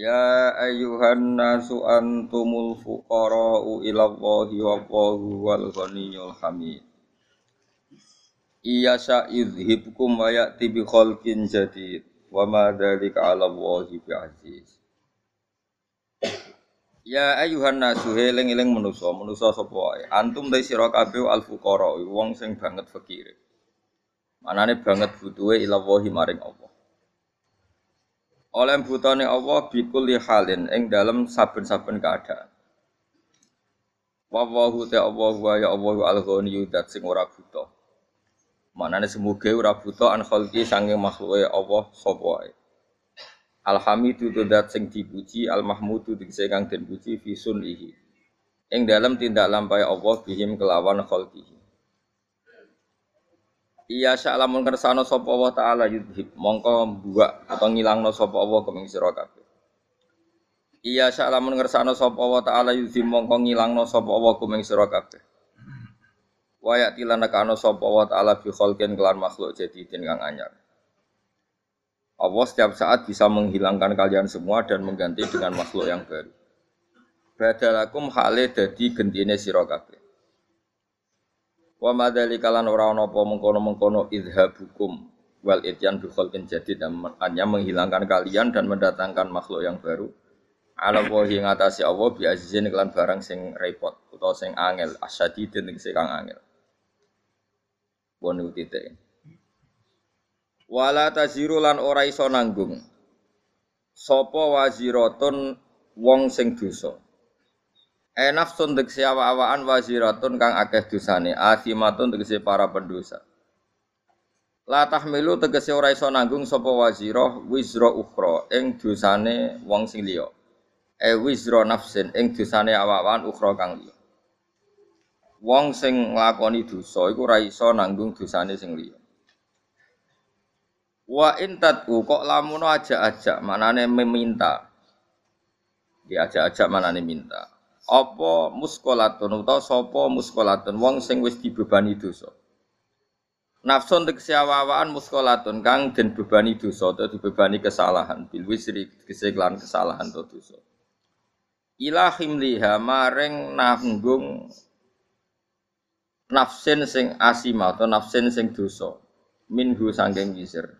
Ya ayyuhan nasu antumul fuqara'u ila Allahi wallahu wal ghaniyyul hamid. Iya sa'idhibkum wa ya'ti bi khalqin jadid wa ma dzalika 'ala Allahi bi aziz. Ya ayyuhan nasu eling-eling manusa, manusa sapa wae. Antum ta sira kabeh al fuqara, wong sing banget fakir. Manane banget butuhe ila Allahi maring Allah. Oleh butane Allah bikul halin ing dalam saben-saben keadaan. Wa wahu ta Allah wa ya Allah al ghani dat sing ora buta. Manane semoga ora buta an khalqi sange makhluke Allah sapa wae. Alhamidu dat sing dipuji, al mahmudu tegese kang den puji fi sunihi. Ing dalam tindak lampai Allah bihim kelawan khalqihi. Iya sya'lamun kersano sapa Allah taala yudhib mongko buak atau ngilangno sapa Allah kuming sira kabeh. Iya sya'lamun kersano sapa Allah taala yudhib mongko ngilangno sapa Allah kuming sira kabeh. Wa ya'tilana kana sapa Allah taala bi khalqin kelan makhluk jadi kang anyar. Allah setiap saat bisa menghilangkan kalian semua dan mengganti dengan makhluk yang baru. Badalakum hale dadi gentine sira kabeh. Wa madzalika lan ora ana apa mengkono-mengkono idhabukum wal ityan bi khalqin jadid hanya menghilangkan kalian dan mendatangkan makhluk yang baru. Ala wahi ngatasi Allah bi azizin kelan barang sing repot utawa sing angel asyadidin sing kang angel. Wonu titik. Wala taziru lan ora iso nanggung. Sapa waziratun wong sing dosa. Enafsun tegese awa-awaan waziratun kang akeh dosane, asimatun tegese para pendosa. La tahmilu tegese ora iso nanggung sapa wazirah wizra ukhra ing dosane wong sing liya. E wizra nafsin ing dosane awa-awaan ukhra kang liya. Wong sing nglakoni dosa iku ora iso nanggung dosane sing liya. Wa intatu kok lamun aja-aja manane meminta. Diajak-ajak manane minta apa muskolatun utawa sapa muskolatun wong sing wis dibebani dosa. Nafsun tegese awaan muskolatun kang den bebani dosa atau dibebani kesalahan bil wisri keseklan kesalahan atau dosa. Ila himliha maring nanggung nafsin sing asima atau nafsin sing dosa minhu sangking wisir.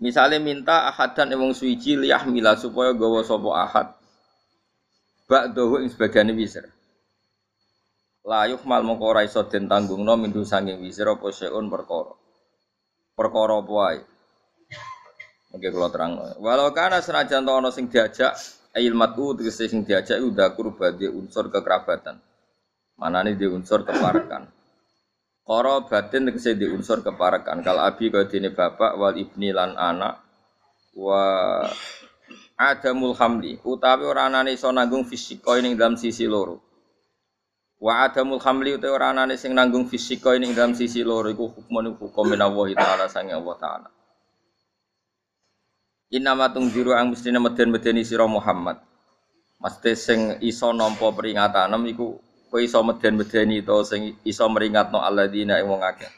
Misalnya minta ahadan wong suci liyahmila supaya gawa sapa ahad ba'dahu ing sebagiane wisir. La yuhmal mongko ora iso den tanggungno mindu sanging wisir apa seun perkara. Perkara apa. Mungkin kalau terang. Walau kana senajan to ana sing diajak ail matu tegese sing diajak udah kurbadi unsur kekerabatan. Manane di unsur keparekan. Koro batin tegese di unsur keparekan. Kal abi kaya dene bapak wal ibni lan anak wa adamul hamli utawi ora anane iso nanggung fisika ning dalam sisi loro wa adamul hamli utawi ora anane sing nanggung fisika ning dalam sisi loro iku hukmun hukum minallahi taala sange Allah taala Inama tungjiru ang mestine meden-medeni sira Muhammad. Mesti sing iso nampa peringatan iku kowe iso meden-medeni to sing iso meringatno alladzina ing wong akeh.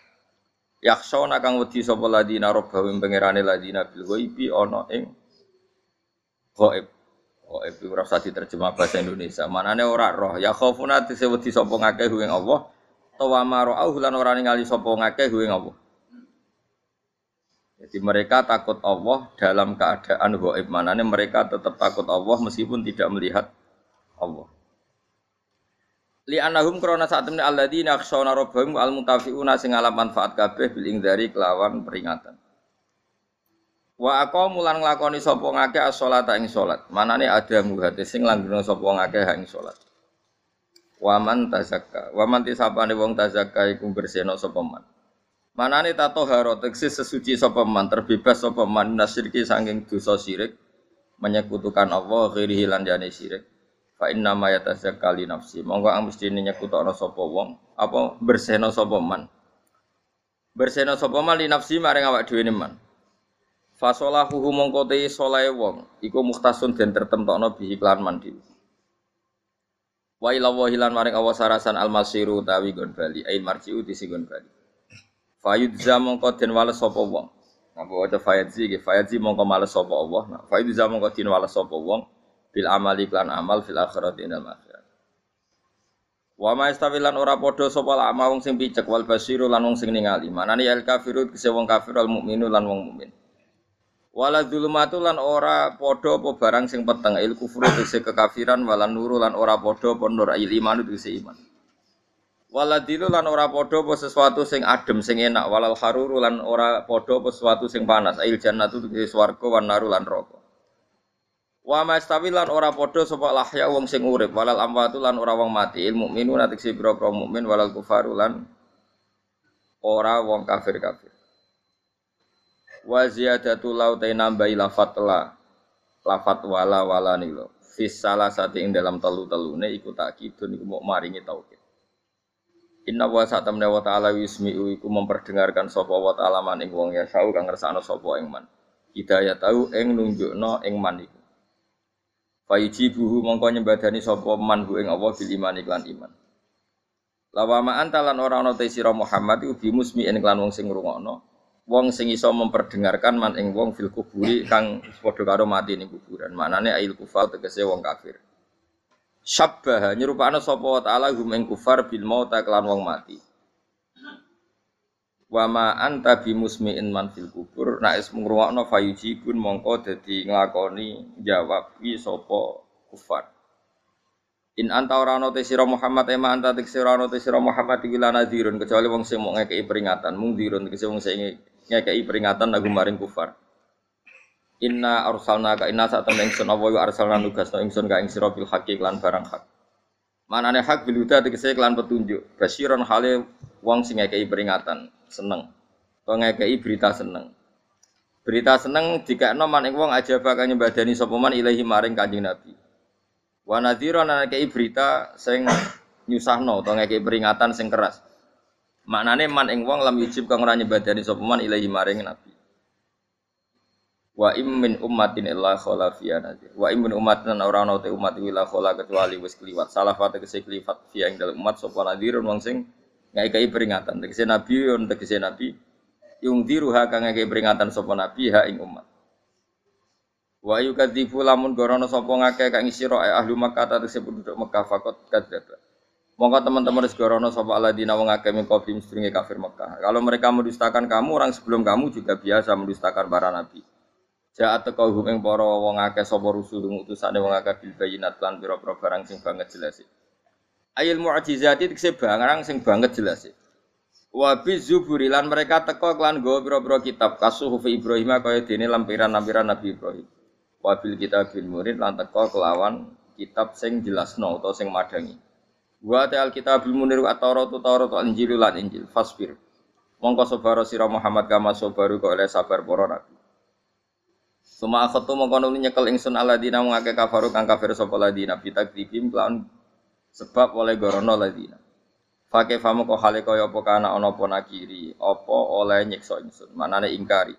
Yaksona kang wedi sapa ladina rabbahum pangerane ladina bil ghaibi ana ing Goib. Goib itu rasa diterjemah bahasa Indonesia. Manane ora roh. Ya khofuna tise wedi sapa ngakeh ing Allah. Tawa marau lan ora ningali sapa ngakeh ing Allah. Jadi mereka takut Allah dalam keadaan goib. Manane mereka tetap takut Allah meskipun tidak melihat Allah. Li anahum krona saat temne alladzina yakhshawna rabbahum al mutafiuna sing manfaat kabeh bil ingdari kelawan peringatan. Wa aku mulan nglakoni sapa ngake as-shalat ing salat. Manane ada muhate sing langgeng sapa ngake ing salat. Wa man tazakka. Wa man tisapane wong tazakka iku bersihno sapa man. Manane tato haro teksi sesuci sapa man, terbebas sapa man nasyirki saking dosa syirik. menyekutukan Allah ghairihi lan jane syirik fa inna ma yatazakkali nafsi monggo ang mesti nyekutokno sapa wong apa bersihno sapa man bersihno sapa man li nafsi maring awak dhewe man fasolahu mongko te solahe wong iku muhtasun den tertemtokno bihi klan man dhewe wa ila wahilan maring Allah sarasan almasiru tawi gon bali ail marjiu disi gon bali fayudza mongko den wales wong Napa waca fayadzi nggih fayadzi mongko males sapa Allah. Nah, fayudza mongko din wales wong bil amali klan amal fil akhirati inal akhirat. Wa ma istawilan ora padha sapa lama wong sing picek wal basiru lan wong sing ningali. Manane al kafirut kese wong kafir al mukminu lan wong mukmin. Wala dzulumatu lan ora padha apa barang sing peteng. Il kufru kese kekafiran walan nuru lan ora padha apa nur. Il iman kese iman. Waladilu lan ora padha apa sesuatu sing adem sing enak. Walal haruru lan ora padha apa sesuatu sing panas. Ail jannatu tegese swarga wan naru lan neraka. Wa mastawi lan ora padha sapa lahya wong sing urip. Walal amwatu lan ora wong mati. Il natik si pira mukmin walal kufaru lan ora wong kafir-kafir. Wa ziyadatu nambahi lafat la lafat wala wala nilo. Fis salah satu ing dalam telu-telune iku takkidun iku mau maringi tauhid. Inna wa satamna wa ta'ala wismi'u iku memperdengarkan sapa wa ta'ala man ing wong ya sau kang ngersakno sapa ing man. Hidayah tau ing nunjukno ing man iku. Fayijibuhu mongko nyembadani sapa man hu ing Allah bil iman iklan iman. Lawama antalan ora ana te sira Muhammad iku bimusmi ing lan wong sing ngrungokno. Wong sing iso memperdengarkan man ing wong fil kuburi kang padha karo mati ning kuburan. Manane ail kufal tegese wong kafir. Syabbaha nyerupakno sapa wa taala hum ing kufar bil mauta kelan wong mati. Wa ma anta bimusmi'in man fil kubur nek is ngrungokno fayujibun mongko dadi nglakoni jawab wi sapa kufar. In anta ora ana sira Muhammad ema anta sira ana sira Muhammad iki lan kecuali wong sing mau ngekeki peringatan. Mung dirun tegese wong sing ngekeki peringatan lagu maring kufar Inna arsalna ka inna saat temen ingsun apa wa arsalna nugas no ingsun ka ing sira bil haqqi lan barang hak. Manane hak bil huda tegese lan petunjuk. Basyiron hale wong sing ngekeki peringatan, seneng. To ngekeki berita seneng. Berita seneng dikakno man ing wong aja bakal nyembadani sapa man ilahi maring Kanjeng Nabi. Wa nadhiron ngekeki berita sing nyusahno to ngekeki peringatan sing keras. Maknane man ing wong lam yujib kang ora nyembadani sapa man ilahi maring Nabi. Wa im min ummatin illa khala fiya nadir. Wa im min ummatin ora ana te umat illa khala kecuali wis kliwat. Salah fate kese kliwat fiya ing dalem umat sapa nadirun wong sing ngai peringatan. Tegese nabi yon tegese nabi yung diruha kang ngai peringatan sapa nabi ha ing umat. Wa yukadzifu lamun gorono sapa ngake kang sira ahli Makkah ta tegese penduduk Mekah fakot kadzdzaba. Monggo teman-teman wis gorono sapa alladzina wong akeh min qablihim kafir Mekah. Kalau mereka mendustakan kamu, orang sebelum kamu juga biasa mendustakan para nabi. Jaat teko hum ing para wong akeh sapa rusul utusane wong akeh bil bayinat lan pira-pira barang sing banget jelas. Ayil mu'jizati tekse barang sing banget jelas. Wa bi zuburi lan mereka teko klan go pira-pira kitab kasuh fi Ibrahim kaya dene lampiran-lampiran Nabi Ibrahim. Wa bil kitabil murid lan teko kelawan kitab sing jelasno utawa sing madangi. Wa ta'al kitabul munir wa Taurat Taurat Injil lan Injil fasbir. Mongko sabar sira Muhammad kama sabaru kok oleh sabar para nabi. Suma akhatu mongko nuli nyekel ingsun aladina ngake kafaru kang kafir sapa ladina bitakdibim lan sebab oleh gorono ladina. Fake famu kok hale kaya apa kana ana apa nakiri, apa oleh nyiksa ingsun, manane ingkari.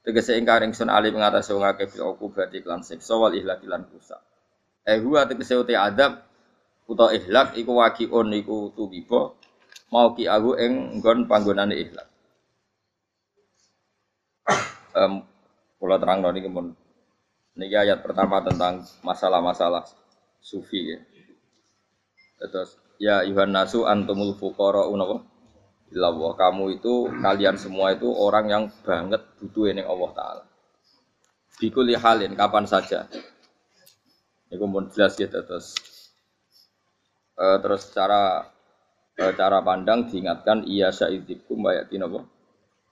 Tegese ingkari ingsun ali mengatasi wong akeh bil berarti lan siksa wal ihlak lan rusak. Eh huwa tegese uti adab utawa ihlak iku wakiun iku tubibo mau ki aku ing nggon panggonane ihlak. Um, kalau terang niki pun niki ayat pertama tentang masalah-masalah sufi ya. Terus ya Yuhan nasu antumul fuqara unawa illallah. Kamu itu kalian semua itu orang yang banget butuh ini Allah taala. Bikuli halin kapan saja. Ini pun jelas gitu terus. Uh, terus cara uh, cara pandang diingatkan iya sya'idikum bayatin apa?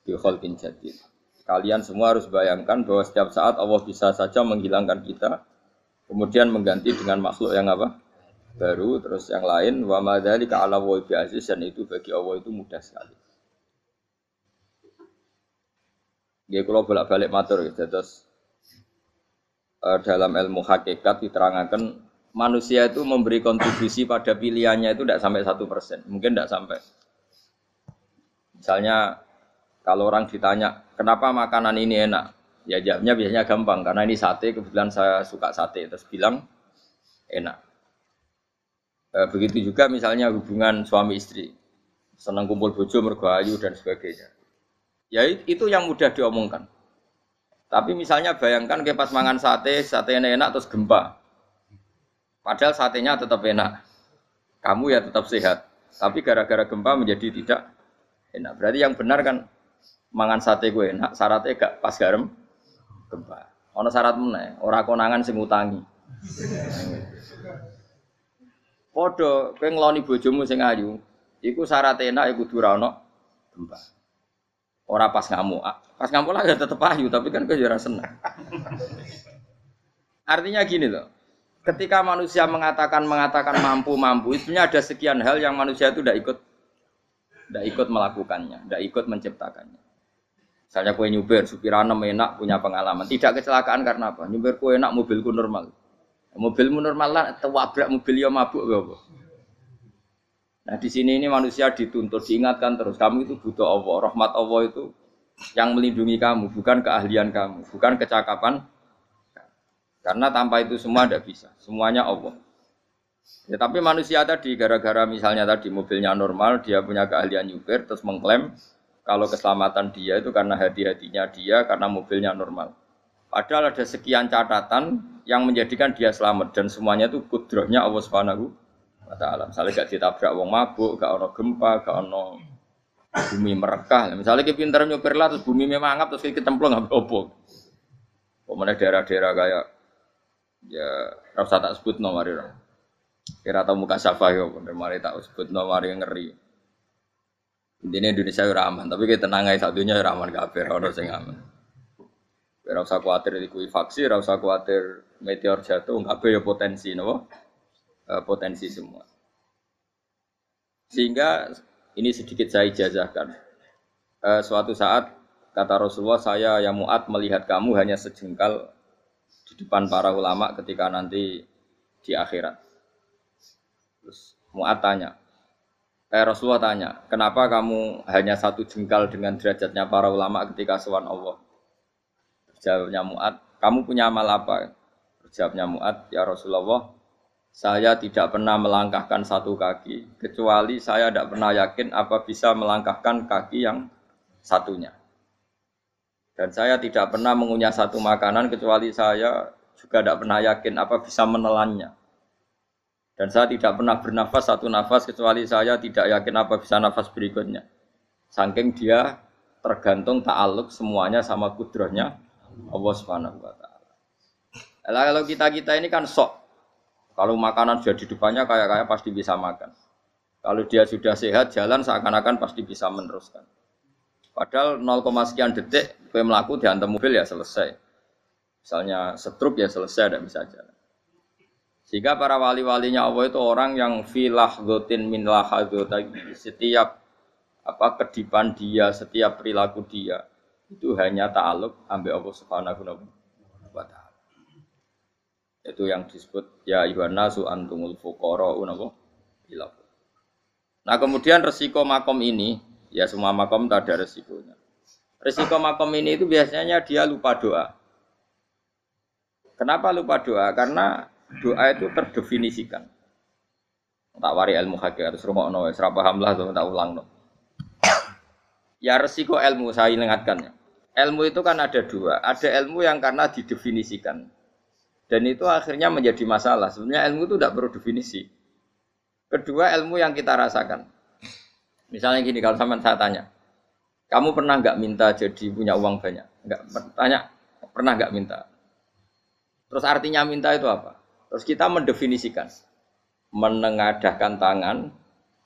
Bi khalqin jadid. Kalian semua harus bayangkan bahwa setiap saat Allah bisa saja menghilangkan kita, kemudian mengganti dengan makhluk yang apa? Baru, terus yang lain, wa madzalika ala wa aziz dan itu bagi Allah itu mudah sekali. Ya kalau bolak-balik matur gitu, terus eh, dalam ilmu hakikat diterangkan manusia itu memberi kontribusi pada pilihannya itu tidak sampai satu persen, mungkin tidak sampai. Misalnya kalau orang ditanya kenapa makanan ini enak, ya jawabnya biasanya gampang karena ini sate kebetulan saya suka sate terus bilang enak. E, begitu juga misalnya hubungan suami istri, senang kumpul bojo mergayu dan sebagainya. Ya itu yang mudah diomongkan. Tapi misalnya bayangkan kayak pas mangan sate, sate enak terus gempa. Padahal satenya tetap enak. Kamu ya tetap sehat. Tapi gara-gara gempa menjadi tidak enak. Berarti yang benar kan mangan sate gue enak, syaratnya gak pas garam gempa. Ono syarat mana? Orang konangan sing utangi. Podo, kowe ngeloni bojomu sing ayu, iku syarat enak iku ono gempa. Ora pas ngamuk. Pas ngamuk lah ya tetep ayu, tapi kan kowe ora seneng. Artinya gini loh. Ketika manusia mengatakan mengatakan mampu mampu, sebenarnya ada sekian hal yang manusia itu tidak ikut tidak ikut melakukannya, tidak ikut menciptakannya. Misalnya kue nyuber, supir anem enak punya pengalaman, tidak kecelakaan karena apa? Nyuber kue enak mobilku normal, mobilmu normal lah, tewabrak mobil ya mabuk ya Nah di sini ini manusia dituntut diingatkan terus kamu itu butuh Allah, rahmat Allah itu yang melindungi kamu, bukan keahlian kamu, bukan kecakapan karena tanpa itu semua tidak bisa. Semuanya Allah. Ya, tapi manusia tadi gara-gara misalnya tadi mobilnya normal, dia punya keahlian nyupir, terus mengklaim kalau keselamatan dia itu karena hati-hatinya dia, karena mobilnya normal. Padahal ada sekian catatan yang menjadikan dia selamat dan semuanya itu kudrohnya Allah Subhanahu wa taala. Misalnya gak ditabrak wong mabuk, gak ono gempa, gak ono bumi merekah. Misalnya kita pintar nyupir lah terus bumi memang terus kita templong nggak apa Pemenang daerah-daerah kayak ya rasa tak sebut nomor itu kira tahu muka siapa ya mari tak sebut yang ngeri intinya Indonesia ya aman tapi kita tenang aja satunya ya aman kafir orang sing aman Ora usah kuatir faksi, ora usah kuatir meteor jatuh, nggak ya potensi, nopo? E, potensi semua. Sehingga ini sedikit saya ijazahkan. E, suatu saat kata Rasulullah, saya yang muat melihat kamu hanya sejengkal depan para ulama ketika nanti di akhirat. Terus Mu'ad tanya, eh Rasulullah tanya, kenapa kamu hanya satu jengkal dengan derajatnya para ulama ketika sowan Allah? Jawabnya Mu'ad, kamu punya amal apa? Jawabnya Mu'ad, ya Rasulullah, saya tidak pernah melangkahkan satu kaki, kecuali saya tidak pernah yakin apa bisa melangkahkan kaki yang satunya. Dan saya tidak pernah mengunyah satu makanan kecuali saya juga tidak pernah yakin apa bisa menelannya. Dan saya tidak pernah bernafas satu nafas kecuali saya tidak yakin apa bisa nafas berikutnya. Saking dia tergantung ta'aluk semuanya sama kudrohnya Allah Subhanahu wa taala. Kalau kita-kita ini kan sok. Kalau makanan sudah di depannya kayak-kayak pasti bisa makan. Kalau dia sudah sehat jalan seakan-akan pasti bisa meneruskan. Padahal 0, sekian detik kue melaku dihantam mobil ya selesai. Misalnya setruk ya selesai, tidak bisa jalan. Sehingga para wali-walinya Allah itu orang yang filah gotin min setiap apa kedipan dia, setiap perilaku dia itu hanya ta'aluk ambil Allah Subhanahu wa taala. Itu yang disebut ya Yohana su antumul fuqara Nah, kemudian resiko makom ini Ya semua makom tak ada resikonya. Resiko makom ini itu biasanya dia lupa doa. Kenapa lupa doa? Karena doa itu terdefinisikan. Tak wari ilmu hakikat, terus rumah no, serap paham lah, tak ulang no. Ya resiko ilmu saya ingatkan. Ilmu itu kan ada dua. Ada ilmu yang karena didefinisikan. Dan itu akhirnya menjadi masalah. Sebenarnya ilmu itu tidak perlu definisi. Kedua ilmu yang kita rasakan. Misalnya gini, kalau sama saya tanya, kamu pernah nggak minta jadi punya uang banyak? Nggak tanya, pernah nggak minta? Terus artinya minta itu apa? Terus kita mendefinisikan, menengadahkan tangan,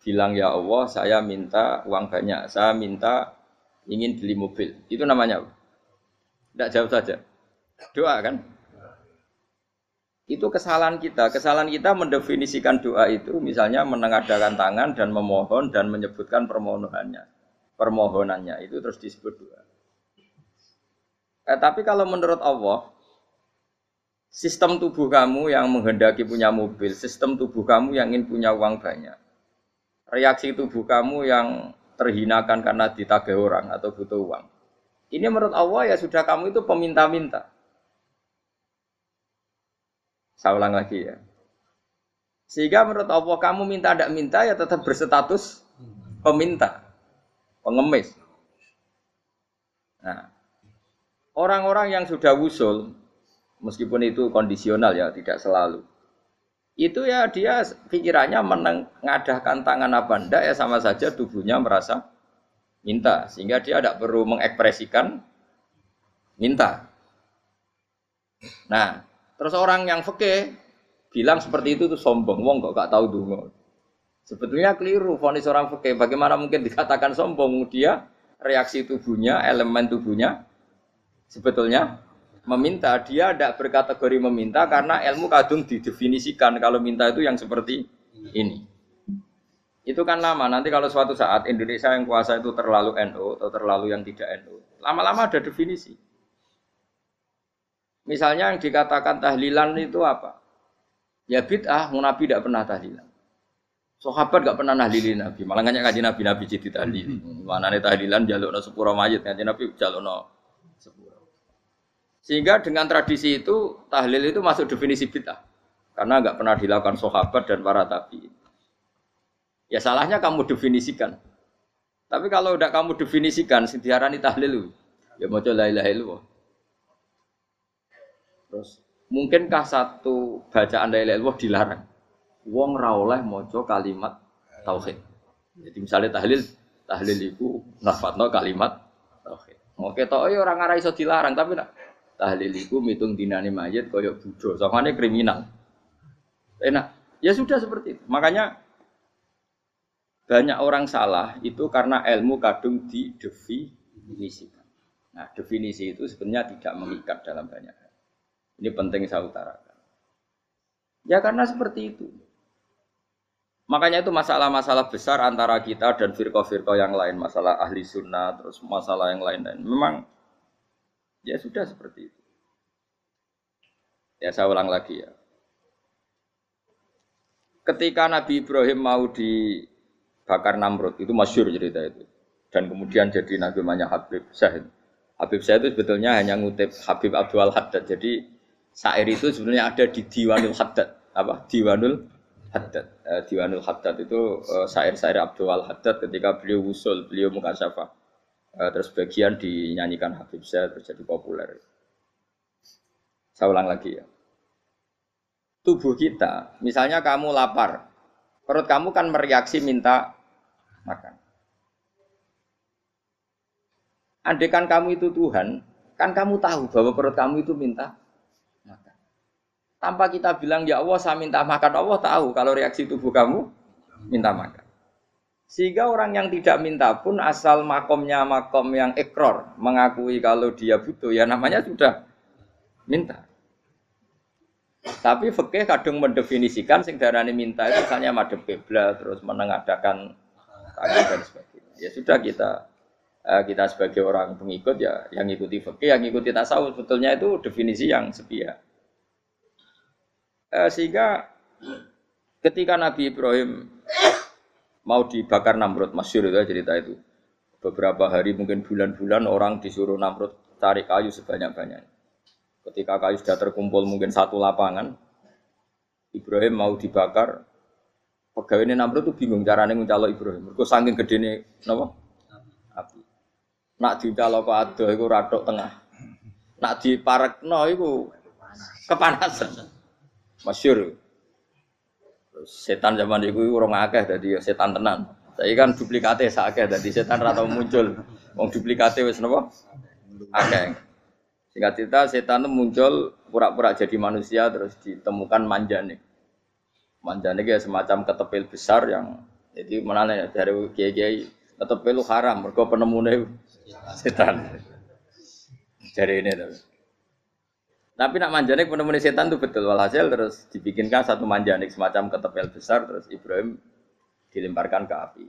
bilang ya Allah, saya minta uang banyak, saya minta ingin beli mobil. Itu namanya apa? Tidak jauh saja. Doa kan? Itu kesalahan kita. Kesalahan kita mendefinisikan doa itu misalnya menengadakan tangan dan memohon dan menyebutkan permohonannya. Permohonannya itu terus disebut doa. Eh, tapi kalau menurut Allah, Sistem tubuh kamu yang menghendaki punya mobil, sistem tubuh kamu yang ingin punya uang banyak. Reaksi tubuh kamu yang terhinakan karena ditagih orang atau butuh uang. Ini menurut Allah ya sudah kamu itu peminta-minta. Saya ulang lagi ya. Sehingga menurut Allah kamu minta tidak minta ya tetap berstatus peminta, pengemis. Nah, orang-orang yang sudah wusul, meskipun itu kondisional ya, tidak selalu. Itu ya dia pikirannya mengadahkan tangan apa ndak ya sama saja tubuhnya merasa minta. Sehingga dia tidak perlu mengekspresikan minta. Nah, terus orang yang fakih bilang seperti itu tuh sombong, wong kok gak tahu dungo. Sebetulnya keliru vonis orang fakih. Bagaimana mungkin dikatakan sombong? Dia reaksi tubuhnya, elemen tubuhnya sebetulnya meminta. Dia tidak berkategori meminta karena ilmu kadung didefinisikan kalau minta itu yang seperti ini. Itu kan lama. Nanti kalau suatu saat Indonesia yang kuasa itu terlalu NU atau terlalu yang tidak NU, lama-lama ada definisi. Misalnya yang dikatakan tahlilan itu apa? Ya bid'ah, Nabi tidak pernah tahlilan. Sahabat gak pernah nahlilin Nabi, malah nggak ngaji Nabi Nabi jadi tahlil. Mana nih tahlilan jaluk no sepura mayit ngaji Nabi jaluk no sepura. Sehingga dengan tradisi itu tahlil itu masuk definisi bid'ah karena nggak pernah dilakukan sahabat dan para tabi. Ya salahnya kamu definisikan. Tapi kalau udah kamu definisikan, diarani tahlil, ya mau coba la ilaha Terus mungkinkah satu bacaan la ilaha dilarang? Wong ra oleh maca kalimat tauhid. Jadi misalnya tahlil, tahlil itu nafadno kalimat tauhid. Mau ketok ya orang arah iso dilarang tapi nak tahlil itu mitung dinane mayit koyo budo, soalnya kriminal. Enak, ya sudah seperti itu. Makanya banyak orang salah itu karena ilmu kadung didefinisikan. Nah, definisi itu sebenarnya tidak mengikat dalam banyak hal. Ini penting saya utarakan. Ya karena seperti itu. Makanya itu masalah-masalah besar antara kita dan firqa-firqa yang lain, masalah ahli sunnah, terus masalah yang lain-lain. Memang ya sudah seperti itu. Ya saya ulang lagi ya. Ketika Nabi Ibrahim mau dibakar Namrud, itu masyur cerita itu. Dan kemudian jadi Nabi namanya Habib Syahid. Habib Syahid itu sebetulnya hanya ngutip Habib Abdul Haddad. Jadi syair itu sebenarnya ada di Diwanul Haddad. Apa? Diwanul Haddad. Eh, Diwanul Haddad itu eh, syair-syair Abdul Haddad ketika beliau usul, beliau mukasyafah. Eh, terus bagian dinyanyikan Habib Syed terjadi populer. Saya ulang lagi ya. Tubuh kita, misalnya kamu lapar, perut kamu kan mereaksi minta makan. Andaikan kamu itu Tuhan, kan kamu tahu bahwa perut kamu itu minta tanpa kita bilang ya Allah saya minta makan Allah tahu kalau reaksi tubuh kamu minta makan. Sehingga orang yang tidak minta pun asal makomnya makom yang ekror mengakui kalau dia butuh ya namanya sudah minta. Tapi fikih kadang mendefinisikan sing darani minta itu misalnya madhep kiblat terus menengadakan tangan dan sebagainya. Ya sudah kita eh, kita sebagai orang pengikut ya yang ikuti fikih, yang ikuti tasawuf sebetulnya itu definisi yang sepihak. Eh, sehingga ketika Nabi Ibrahim mau dibakar Namrud, masyur itu cerita itu. Beberapa hari mungkin bulan-bulan orang disuruh Namrud cari kayu sebanyak-banyaknya. Ketika kayu sudah terkumpul mungkin satu lapangan, Ibrahim mau dibakar, pegawai ini Namrud tuh bingung caranya mencalok Ibrahim. Mereka saking gede nih, kenapa? Api. Nak dicalok ke adoh itu ratok tengah. Nak diparekno itu kepanasan. Masyur. Setan zaman itu orang akeh jadi setan tenan. Saya kan duplikatnya sakeh jadi setan rata muncul. Wong duplikatnya wis napa? Akeh. Singkat cerita setan itu muncul pura-pura jadi manusia terus ditemukan manjane. Manjane ya semacam ketepil besar yang jadi mana ya dari kiai-kiai ketepil haram mergo penemune setan. Jadi ini terus. Tapi nak manjanik penemuan setan itu betul walhasil terus dibikinkan satu manjanik semacam ketepil besar terus Ibrahim dilemparkan ke api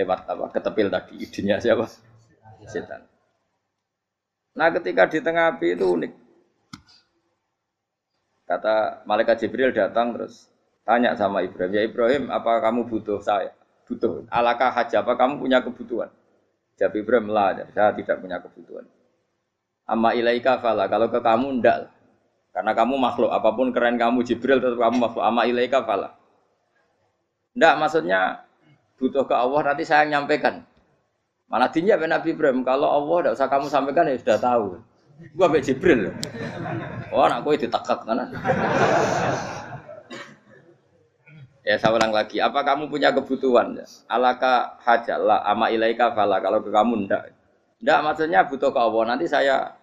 lewat apa ketepil tadi idenya siapa setan. Nah ketika di tengah api itu unik. Kata malaikat Jibril datang terus tanya sama Ibrahim, ya Ibrahim, apa kamu butuh saya? Butuh. Alakah haja, apa kamu punya kebutuhan? Jawab Ibrahim, lah, saya tidak punya kebutuhan. Amma ilaika fala, kalau ke kamu ndak. Karena kamu makhluk, apa pun keren kamu Jibril tetap kamu makhluk. Amma ilaika fala. Ndak maksudnya butuh ke Allah nanti saya nyampaikan. Mana dinya Nabi Ibrahim, kalau Allah tidak usah kamu sampaikan ya sudah tahu. Gua be Jibril. Oh, anak gue ditekak kan. Ya saya ulang lagi, apa kamu punya kebutuhan? Alaka hajat lah, ama ilaika fala. Kalau ke kamu ndak, ndak maksudnya butuh ke Allah. Nanti saya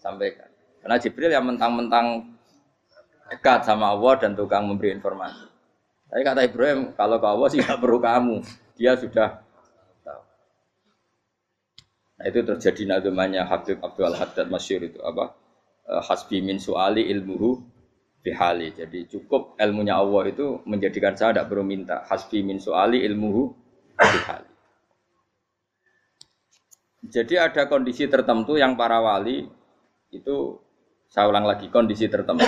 sampaikan. Karena Jibril yang mentang-mentang dekat sama Allah dan tukang memberi informasi. Tapi kata Ibrahim, kalau ke Allah sih nggak perlu kamu. Dia sudah Nah itu terjadi nadumanya Habib Abdul Haddad Masyur itu apa? Eh, hasbi min su'ali ilmuhu bihali. Jadi cukup ilmunya Allah itu menjadikan saya tidak perlu minta. Hasbi min su'ali ilmuhu bihali. Jadi ada kondisi tertentu yang para wali itu saya ulang lagi kondisi tertentu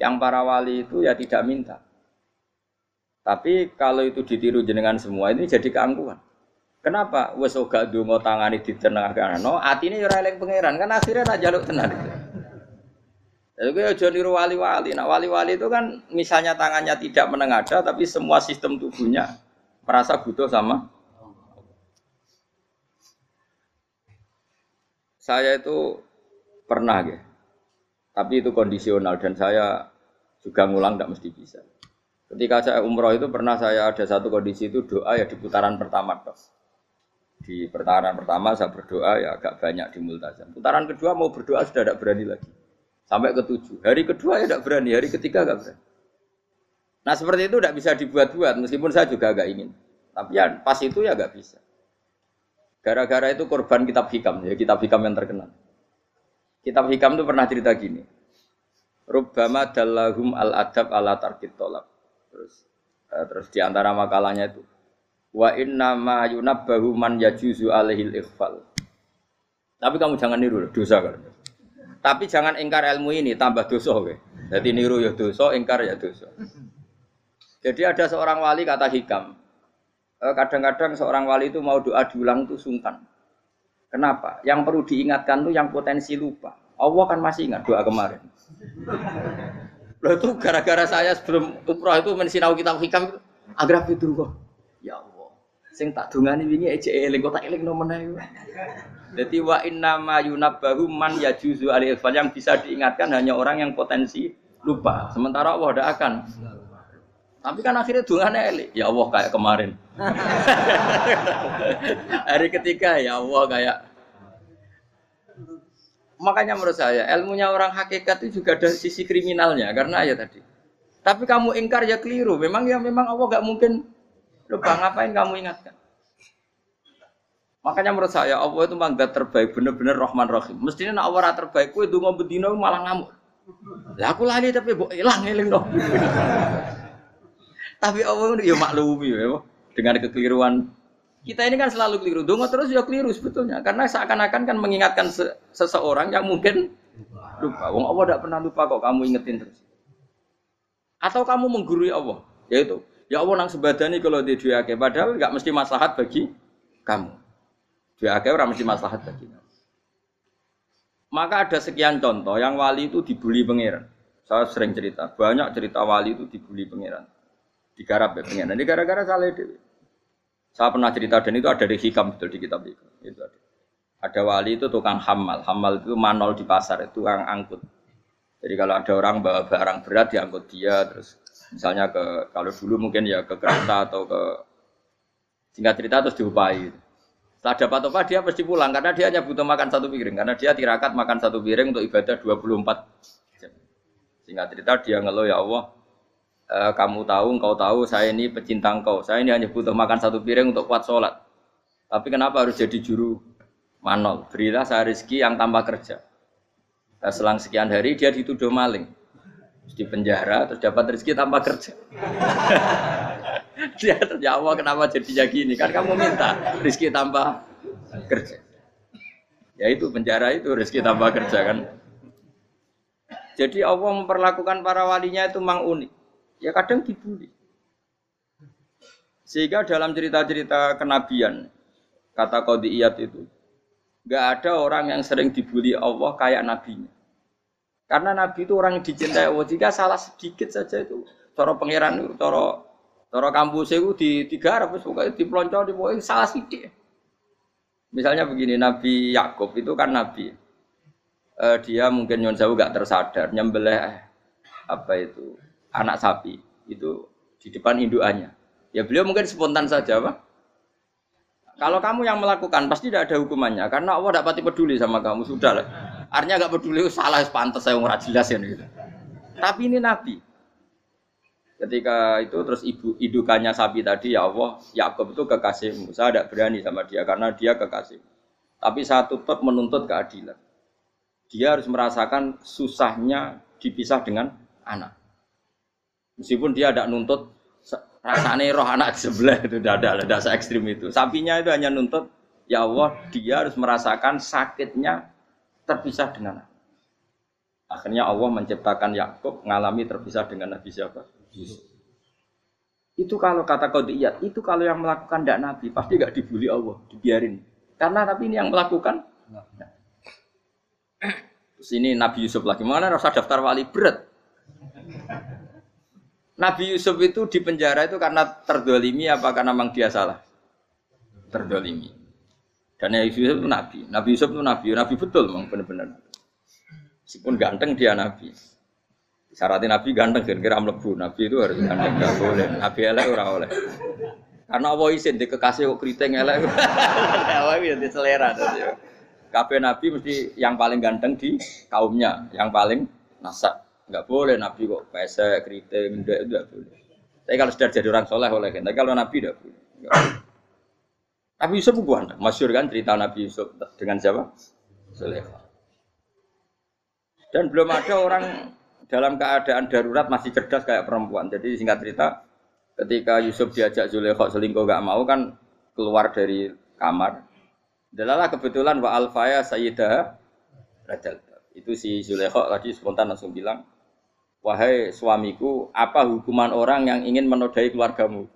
yang para wali itu ya tidak minta. Tapi kalau itu ditiru jenengan semua ini jadi keangkuhan. Kenapa? Wes ora donga tangani ditenangkan. No, atine yo ora eling pangeran. Kan akhirnya tak jaluk tenan. Jadi gue aja wali-wali. Nah wali-wali itu kan misalnya tangannya tidak menengada, tapi semua sistem tubuhnya merasa butuh sama. Saya itu pernah ya, tapi itu kondisional dan saya juga ngulang tidak mesti bisa. Ketika saya umroh itu pernah saya ada satu kondisi itu doa ya di putaran pertama dok di putaran pertama saya berdoa ya agak banyak di multazam. Putaran kedua mau berdoa sudah tidak berani lagi. Sampai ke tujuh. Hari kedua ya tidak berani, hari ketiga agak berani. Nah seperti itu tidak bisa dibuat-buat, meskipun saya juga agak ingin. Tapi ya pas itu ya agak bisa. Gara-gara itu korban kitab hikam, ya kitab hikam yang terkenal. Kitab hikam itu pernah cerita gini. Rubbama dallahum al-adab ala tarkit tolak. Terus, eh, terus di antara makalahnya itu Wa inna ma yunabbahu man yajuzu alaihil ikhfal. Tapi kamu jangan niru dosa kan. Tapi jangan ingkar ilmu ini tambah dosa oke. Jadi niru ya dosa, ingkar ya dosa. Jadi ada seorang wali kata hikam. Eh, kadang-kadang seorang wali itu mau doa diulang itu sungkan. Kenapa? Yang perlu diingatkan tuh yang potensi lupa. Allah kan masih ingat doa kemarin. Loh itu gara-gara saya sebelum umroh itu mensinau kitab hikam agar itu kok. Ya Allah. Sing tak dungani wingi ejek eling kok tak eling no meneh. Jadi wa inna ma yunabbahu man yajuzu alil yang bisa diingatkan hanya orang yang potensi lupa. Sementara Allah tidak akan. Tapi kan akhirnya dungane eling. Ya Allah kayak kemarin. Hari ketiga ya Allah kayak Makanya menurut saya ilmunya orang hakikat itu juga ada sisi kriminalnya karena ya tadi. Tapi kamu ingkar ya keliru. Memang ya memang Allah gak mungkin Lupa ngapain kamu ingatkan? Makanya menurut saya Allah itu mangga terbaik bener-bener Rahman Rahim. Mestinya nak Allah terbaik kue dungo bedino malah ngamuk. Lah aku lali tapi bu hilang eling dong. Tapi Allah ya maklumi ya dengan kekeliruan kita ini kan selalu keliru. Dungo terus ya keliru sebetulnya karena seakan-akan kan mengingatkan se seseorang yang mungkin lupa. Wong Allah tidak pernah lupa kok kamu ingetin terus. Atau kamu menggurui Allah, yaitu Ya Allah nang sebadani kalau di dua padahal nggak mesti maslahat bagi kamu. Dua orang mesti maslahat bagi kamu. Maka ada sekian contoh yang wali itu dibully pangeran. Saya sering cerita, banyak cerita wali itu dibully pangeran. Digarap ya pangeran. Ini gara-gara salah itu. Saya pernah cerita dan itu ada di hikam betul di kitab itu. itu ada. ada wali itu tukang hamal. Hamal itu manol di pasar, itu angkut. Jadi kalau ada orang bawa barang berat diangkut dia, terus Misalnya ke kalau dulu mungkin ya ke kereta atau ke singkat cerita terus diupai. Setelah dapat apa dia pasti pulang karena dia hanya butuh makan satu piring karena dia tirakat makan satu piring untuk ibadah 24 jam. Singkat cerita dia ngeluh ya Allah e, kamu tahu engkau tahu saya ini pecinta engkau saya ini hanya butuh makan satu piring untuk kuat sholat tapi kenapa harus jadi juru manol berilah saya rezeki yang tanpa kerja nah, selang sekian hari dia dituduh maling di penjara terus dapat rezeki tanpa kerja. Dia terjawab kenapa jadinya gini kan kamu minta rezeki tanpa kerja. Ya itu penjara itu rezeki tanpa kerja kan. Jadi Allah memperlakukan para walinya itu mang unik. Ya kadang dibully. Sehingga dalam cerita-cerita kenabian, kata Qadiyat itu, nggak ada orang yang sering dibully Allah kayak nabinya. Karena nabi itu orang yang dicintai Allah. Jika salah sedikit saja itu, cara pangeran itu, cara cara kampus itu di tiga arab, pokoknya di pelonco, di salah sedikit. Misalnya begini, Nabi Yakub itu kan nabi. Uh, dia mungkin nyon gak tersadar nyembelih apa itu anak sapi itu di depan induannya. Ya beliau mungkin spontan saja, Pak. Kalau kamu yang melakukan pasti tidak ada hukumannya karena Allah tidak pati peduli sama kamu sudah lah. Artinya nggak peduli salah pantas saya nggak jelas ya gitu. Tapi ini Nabi. Ketika itu terus ibu idukannya sapi tadi ya Allah Yakub itu kekasihmu. Saya tidak berani sama dia karena dia kekasih. Tapi saya tetap menuntut keadilan. Dia harus merasakan susahnya dipisah dengan anak. Meskipun dia tidak nuntut rasanya roh anak sebelah itu tidak ada, se ekstrim itu. Sapinya itu hanya nuntut, ya Allah, dia harus merasakan sakitnya terpisah dengan anak. Akhirnya Allah menciptakan Yakub mengalami terpisah dengan Nabi siapa? Itu kalau kata kodiyat, itu kalau yang melakukan tidak Nabi, pasti gak dibully Allah, dibiarin. Karena tapi ini yang melakukan. Nah. Terus ini Nabi Yusuf lagi, mana rasa daftar wali berat. Nabi Yusuf itu di penjara itu karena terdolimi apa karena memang dia salah? Terdolimi. Dan Nabi Yusuf itu Nabi. Nabi Yusuf itu Nabi. Nabi betul memang benar-benar. Meskipun ganteng dia Nabi. Syaratnya Nabi ganteng kira-kira melebu. Nabi itu harus ganteng. Gak boleh. Nabi elek ora oleh. Karena Allah izin di kekasih kok keriting elek. Allah itu selera. Kabeh Nabi mesti yang paling ganteng di kaumnya, yang paling nasak. Enggak boleh Nabi kok pesek, keriting, enggak, enggak boleh. Tapi kalau sudah jadi orang soleh oleh Tapi kalau Nabi enggak boleh. Nabi Yusuf bukan, masyur kan cerita Nabi Yusuf dengan siapa? Sulaiman. Dan belum ada orang dalam keadaan darurat masih cerdas kayak perempuan. Jadi singkat cerita, ketika Yusuf diajak Zulaikha selingkuh gak mau kan keluar dari kamar. Dalalah kebetulan wa alfaya sayyidah rajal. Itu si Zulaikha tadi spontan langsung bilang, wahai suamiku, apa hukuman orang yang ingin menodai keluargamu?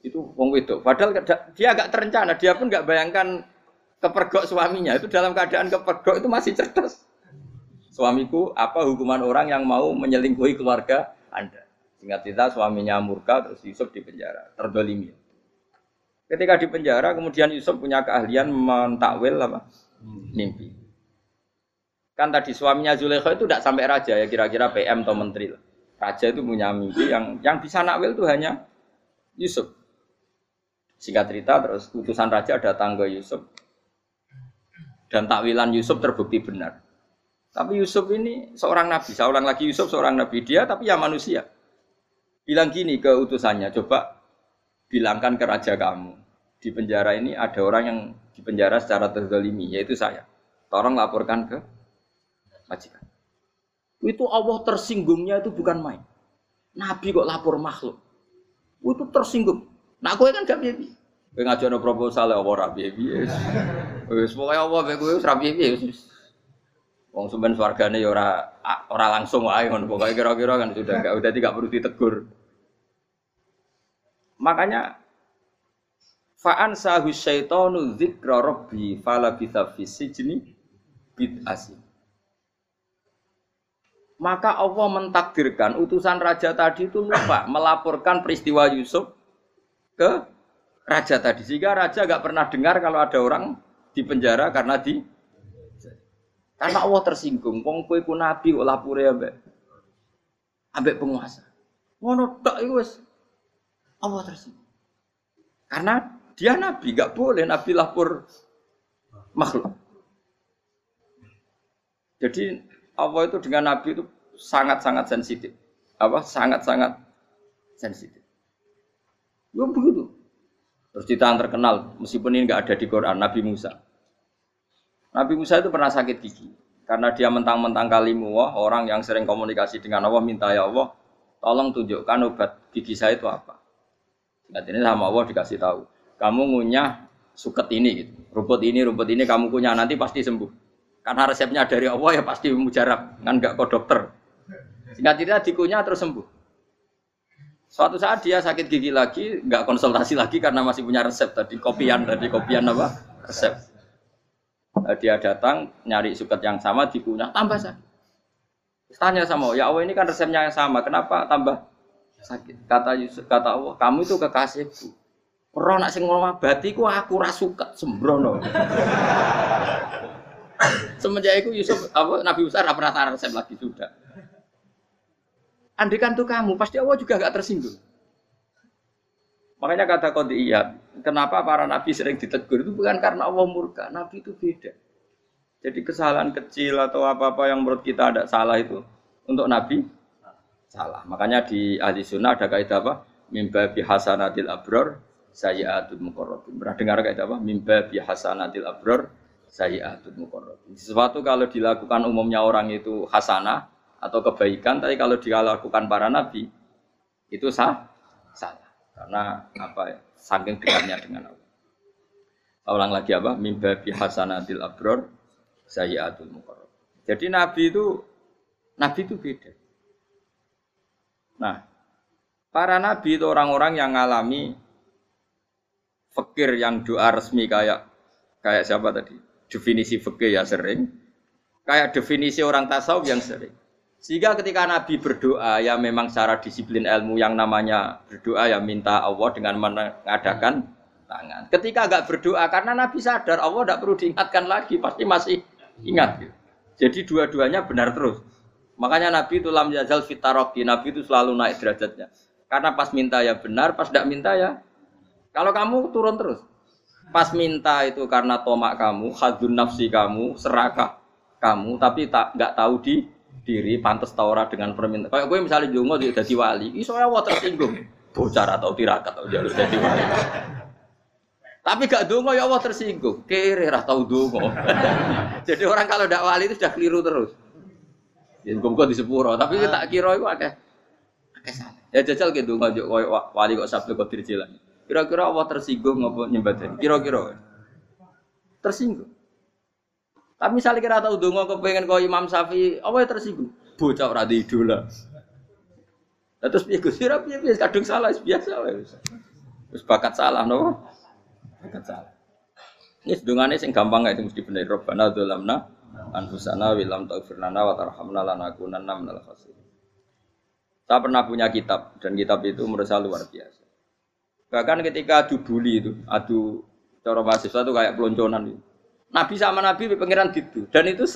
Itu wong wedok. Padahal dia agak terencana, dia pun nggak bayangkan kepergok suaminya. Itu dalam keadaan kepergok itu masih cerdas. Suamiku, apa hukuman orang yang mau menyelingkuhi keluarga Anda? Ingat kita suaminya murka terus Yusuf di penjara, terdolimi. Ketika di penjara, kemudian Yusuf punya keahlian mentakwil apa? Mimpi. Kan tadi suaminya Zulaikha itu tidak sampai raja ya kira-kira PM atau menteri. Raja itu punya mimpi yang yang bisa nakwil itu hanya Yusuf. Singkat cerita terus utusan raja datang ke Yusuf dan takwilan Yusuf terbukti benar. Tapi Yusuf ini seorang nabi, seorang lagi Yusuf seorang nabi dia tapi ya manusia. Bilang gini ke utusannya, coba bilangkan ke raja kamu di penjara ini ada orang yang di penjara secara terzalimi yaitu saya. Tolong laporkan ke majikan. Itu Allah tersinggungnya itu bukan main. Nabi kok lapor makhluk. Itu tersinggung. Nah, gue kan gak bibi. Gue ngajuin proposal ya ora bibi. Wis pokoke Allah be gue ora. Wong sumben swargane ya ora ora langsung wae ngono pokoke kira-kira kan sudah enggak udah tidak perlu ditegur. Makanya fa'an sahu syaitanu dzikra rabbi fala bisa fi sijni. Maka Allah mentakdirkan utusan raja tadi itu lupa melaporkan peristiwa Yusuf ke raja tadi. Sehingga raja gak pernah dengar kalau ada orang di penjara karena di karena Allah tersinggung. Wong kowe ku nabi kok lapure ambek ambek penguasa. Ngono tok iku wis Allah tersinggung. Karena dia nabi, gak boleh nabi lapor makhluk. Jadi Allah itu dengan Nabi itu sangat-sangat sensitif. Apa? Sangat-sangat sensitif. Ya begitu. Terus cerita yang terkenal, meskipun ini nggak ada di Quran, Nabi Musa. Nabi Musa itu pernah sakit gigi. Karena dia mentang-mentang kalimu orang yang sering komunikasi dengan Allah, minta ya Allah, tolong tunjukkan obat gigi saya itu apa. Nah, ini sama Allah dikasih tahu. Kamu ngunyah suket ini gitu. Rumput ini, rumput ini kamu kunyah nanti pasti sembuh. Karena resepnya dari Allah ya pasti mujarab, kan nggak kok dokter. Singkat cerita dikunyah terus sembuh. Suatu saat dia sakit gigi lagi, nggak konsultasi lagi karena masih punya resep tadi kopian tadi kopian apa resep. Nah, dia datang nyari suket yang sama dikunyah tambah sakit. Tanya sama ya Allah ini kan resepnya yang sama, kenapa tambah sakit? Kata kata Allah, kamu itu kekasihku. Roh nak sing ngomong batiku aku rasuka sembrono. Semenjak itu Yusuf apa Nabi Musa pernah resep lagi sudah. Andikan tuh kamu, pasti Allah juga nggak tersinggung. Makanya kata iya, kenapa para nabi sering ditegur itu bukan karena Allah murka, nabi itu beda. Jadi kesalahan kecil atau apa-apa yang menurut kita ada salah itu untuk nabi salah. Makanya di ahli sunnah ada kaidah apa? Mimba bihasanatil abror sayyatul muqarrabin. Pernah dengar kaidah apa? Mimba bihasanatil abror sayyatul muqarrabin. Sesuatu kalau dilakukan umumnya orang itu hasanah, atau kebaikan, tapi kalau dilakukan para nabi itu sah, salah. Karena apa ya? Saking dekatnya dengan Allah. Ulang lagi apa? Mimba hasanatil abror sayyatul mukarrab. Jadi nabi itu nabi itu beda. Nah, para nabi itu orang-orang yang mengalami fakir yang doa resmi kayak kayak siapa tadi? Definisi fakir ya sering. Kayak definisi orang tasawuf yang sering. Sehingga ketika Nabi berdoa ya memang secara disiplin ilmu yang namanya berdoa ya minta Allah dengan mengadakan tangan. Ketika agak berdoa karena Nabi sadar Allah tidak perlu diingatkan lagi pasti masih ingat. Jadi dua-duanya benar terus. Makanya Nabi itu lam yazal fitaroki. Nabi itu selalu naik derajatnya. Karena pas minta ya benar, pas tidak minta ya. Kalau kamu turun terus. Pas minta itu karena tomak kamu, hadun nafsi kamu, serakah kamu, tapi tak nggak tahu di diri pantas taura dengan permintaan. Kayak gue misalnya jongo jadi wali, iso ya tersinggung. Bocor atau tirakat atau jalur jadi wali. Tapi gak dongo ya Allah tersinggung. Kere rah tau dongo. jadi orang kalau tidak wali itu sudah keliru terus. Ya gue di sepuro, tapi kita tak kira itu ada. Ya jajal gitu nggak wali kok sabtu kok dirjilan. Kira-kira Allah tersinggung ngapa nyembah Kira-kira tersinggung. Tapi misalnya kira tahu dongo kepengen kau Imam apa ya tersinggung? Bocah ora idola. Nah, terus piye Gus? Ora piye kadung salah biasa wae. Terus bakat salah no. Bakat salah. Ini sedungane sing gampang itu mesti bener Rabbana dzalamna anfusana wa lam taghfir lana wa tarhamna lanakunanna. Saya pernah punya kitab dan kitab itu saya luar biasa. Bahkan ketika adu bully itu, adu cara mahasiswa itu kayak pelonconan itu. Nabi sama Nabi pangeran gitu. Dan itu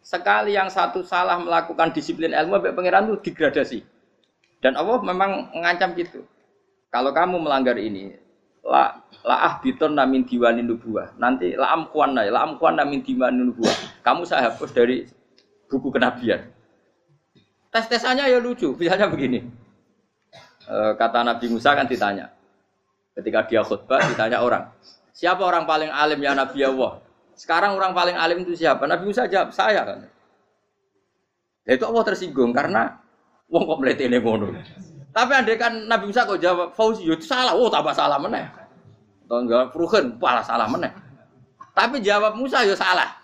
sekali yang satu salah melakukan disiplin ilmu, pangeran itu degradasi. Dan Allah memang mengancam gitu. Kalau kamu melanggar ini, la la ah biton namin diwani nubuah. Nanti la amkuan la amkuan namin diwani nubuah. Kamu saya hapus dari buku kenabian. Tes tesannya ya lucu. Misalnya begini. E, kata Nabi Musa kan ditanya. Ketika dia khutbah ditanya orang. Siapa orang paling alim ya Nabi Allah? Sekarang orang paling alim itu siapa? Nabi Musa jawab, saya kan. Ya itu Allah tersinggung karena wong kok mletene ngono. Tapi andai kan Nabi Musa kok jawab Fauzi, itu salah, oh tambah salah meneh. Atau enggak Ruhen, malah salah meneh. Tapi jawab Musa ya salah.